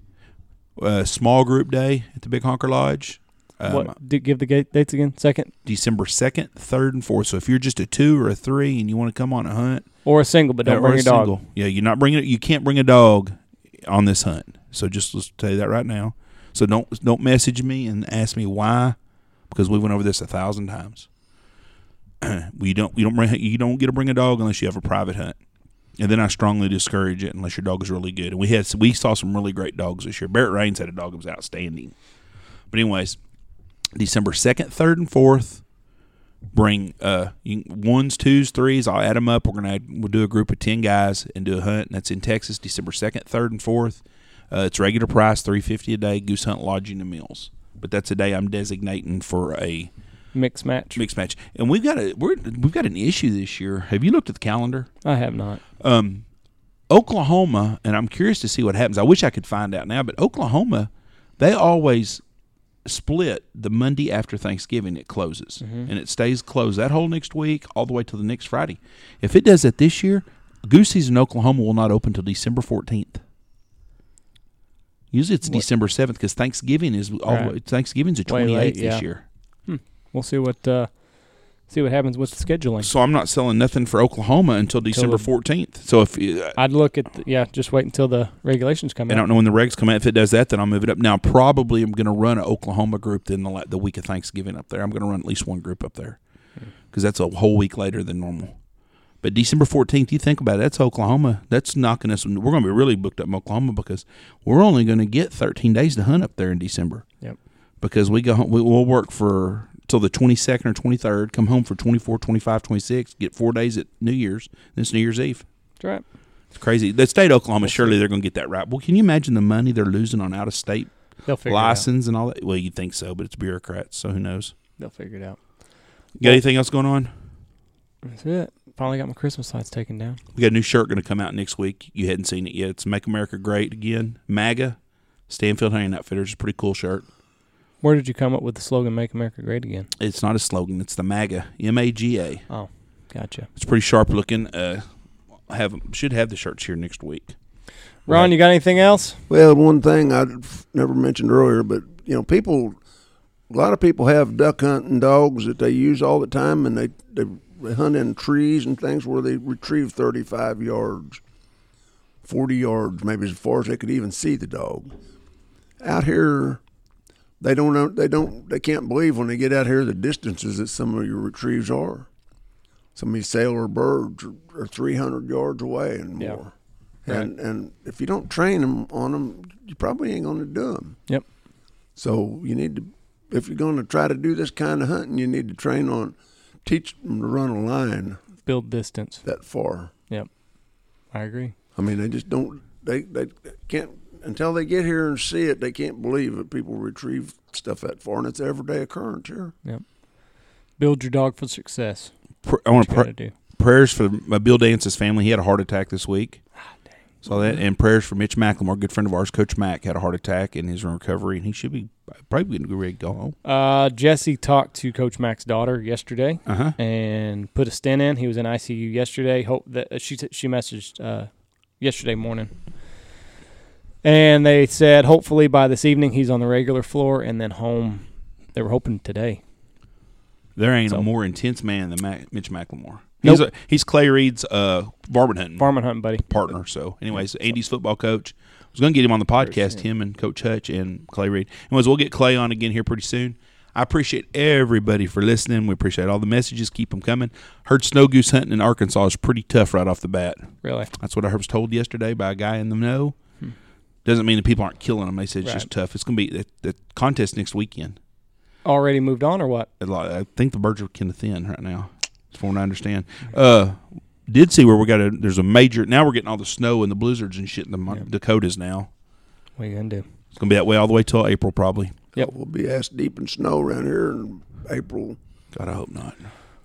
Speaker 4: Uh, small group day at the Big Honker Lodge. Um,
Speaker 1: what? Do, give the gate dates again. Second
Speaker 4: December second, third, and fourth. So if you're just a two or a three and you want to come on a hunt,
Speaker 1: or a single, but don't bring
Speaker 4: a
Speaker 1: your dog.
Speaker 4: single, yeah, you're not bringing it. You can't bring a dog on this hunt. So just let's tell you that right now. So don't don't message me and ask me why, because we went over this a thousand times. (clears throat) we don't you don't bring you don't get to bring a dog unless you have a private hunt. And then I strongly discourage it unless your dog is really good. And we had we saw some really great dogs this year. Barrett Rains had a dog that was outstanding. But anyways, December second, third, and fourth. Bring uh ones, twos, threes. I'll add them up. We're gonna add, we'll do a group of ten guys and do a hunt. And that's in Texas, December second, third, and fourth. Uh, it's regular price, three fifty a day. Goose hunt, lodging, and meals. But that's a day I'm designating for a
Speaker 1: Mix match.
Speaker 4: mixed match. And we've got a we're, we've got an issue this year. Have you looked at the calendar?
Speaker 1: I have not.
Speaker 4: um, Oklahoma, and I'm curious to see what happens. I wish I could find out now, but Oklahoma, they always split the Monday after Thanksgiving. It closes, and it stays closed that whole next week, all the way till the next Friday. If it does that this year, goose season in Oklahoma will not open till December 14th. Usually it's
Speaker 1: What?
Speaker 4: December 7th because Thanksgiving is all the way, Thanksgiving's the 28th
Speaker 1: late,
Speaker 4: this
Speaker 1: yeah.
Speaker 4: year.
Speaker 1: We'll see what uh, see what happens with the scheduling.
Speaker 4: So I'm not selling nothing for Oklahoma until December 14th. So if uh,
Speaker 1: I'd look at the, yeah, just wait until the regulations come in.
Speaker 4: I
Speaker 1: out.
Speaker 4: don't know when the regs come out. If it does that, then I'll move it up. Now, probably I'm going to run an Oklahoma group then the, the week of Thanksgiving up there. I'm going to run at least one group up there because that's a whole week later than normal. But December 14th, you think about it, that's Oklahoma. That's knocking us. We're going to be really booked up in Oklahoma because we're only going to get 13 days to hunt up there in December.
Speaker 1: Yep.
Speaker 4: Because we go, home- we, we'll work for till the 22nd or 23rd, come home for 24, 25, 26, get four days at New Year's. this New Year's Eve.
Speaker 1: That's right.
Speaker 4: It's crazy. The state of Oklahoma, surely they're going to get that right. Well, can you imagine the money they're losing on out of state
Speaker 1: They'll figure it out.
Speaker 4: license and all that? Well, you'd think so, but it's bureaucrats, so who knows?
Speaker 1: They'll figure it out.
Speaker 4: You got anything else going on?
Speaker 1: That's it. Finally got my Christmas lights taken down.
Speaker 4: We got a new shirt going to come out next week. You hadn't seen it yet. It's Make America Great Again. MAGA. Stanfield Hunting Outfitters. It's a pretty cool shirt.
Speaker 1: Where did you come up with the slogan "Make America Great Again"?
Speaker 4: It's not a slogan. It's the MAGA. M A G A.
Speaker 1: Oh, gotcha.
Speaker 4: It's pretty sharp looking. Uh, have should have the shirts here next week.
Speaker 1: Ron, you got anything else?
Speaker 5: Well, one thing I never mentioned earlier, but you know, people, a lot of people have duck hunting dogs that they use all the time, and they they, they hunt in trees and things where they retrieve 35 yards, 40 yards, maybe as far as they could even see the dog. Out here, they don't know, they don't they can't believe when they get out here the distances that some of your retrieves are. Some of these sailer birds are, are 300 yards away and
Speaker 1: Yeah.
Speaker 5: more. And and if you don't train them on them, you probably ain't going to do them.
Speaker 1: Yep.
Speaker 5: So you need to, if you're going to try to do this kind of hunting, you need to train on, teach them to run a line
Speaker 1: Build distance.
Speaker 5: that far. Yep.
Speaker 1: I agree.
Speaker 5: I mean, they just don't. They they can't until they get here and see it. They can't believe that people retrieve stuff that far, and it's an everyday occurrence here. Yep.
Speaker 1: Build your dog for success.
Speaker 4: Pr- I want to
Speaker 1: you
Speaker 4: pray.
Speaker 1: do.
Speaker 4: prayers for my Bill Dance's family. He had a heart attack this week.
Speaker 1: Ah,
Speaker 4: Saw that, and prayers for Mitch McLemore, a good friend of ours. Coach Mack had a heart attack and is in recovery, and he should be probably going to be ready to go home.
Speaker 1: Uh, Jesse talked to Coach Mac's daughter yesterday
Speaker 4: Uh huh.
Speaker 1: and put a stent in. He was in ICU yesterday. Hope that uh, she she messaged uh, yesterday morning, and they said hopefully by this evening he's on the regular floor and then home. They were hoping today.
Speaker 4: There ain't
Speaker 1: So-
Speaker 4: a more intense man than Mac, Mitch McLemore. He's
Speaker 1: Nope.
Speaker 4: a, he's Clay Reed's uh, varmint hunting
Speaker 1: varmint hunting, buddy.
Speaker 4: partner. So, anyways, Andy's football coach. I was going to get him on the podcast, him and Coach Hutch and Clay Reed. Anyways, we'll get Clay on again here pretty soon. I appreciate everybody for listening. We appreciate all the messages. Keep them coming. Heard snow goose hunting in Arkansas is pretty tough right off the bat.
Speaker 1: Really.
Speaker 4: That's what I was told yesterday by a guy in the know. Doesn't mean that people aren't killing them. They said it's just
Speaker 1: Hmm.
Speaker 4: Tough. It's going to be the, the contest next weekend.
Speaker 1: Already moved on or what?
Speaker 4: I think the birds are kind of thin right now, from what I understand. Uh, did see where we got a there's a major now we're getting all the snow and the blizzards and shit in the Mon- Dakotas now.
Speaker 1: What are you gonna do?
Speaker 4: It's gonna be that way all the way till April probably.
Speaker 1: Yep.
Speaker 5: We'll be ass deep in snow around here in April.
Speaker 4: God, I hope not.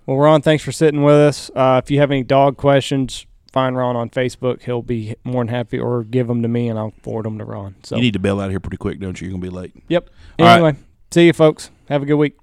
Speaker 1: Well, Ron, thanks for sitting with us. Uh, if you have any dog questions, find Ron on Facebook. He'll be more than happy, or give them to me, and I'll forward them to Ron. So,
Speaker 4: You need to bail out here pretty quick, don't you? You're gonna be late.
Speaker 1: yep.
Speaker 4: All right.
Speaker 1: Anyway, see you, folks. Have a good week.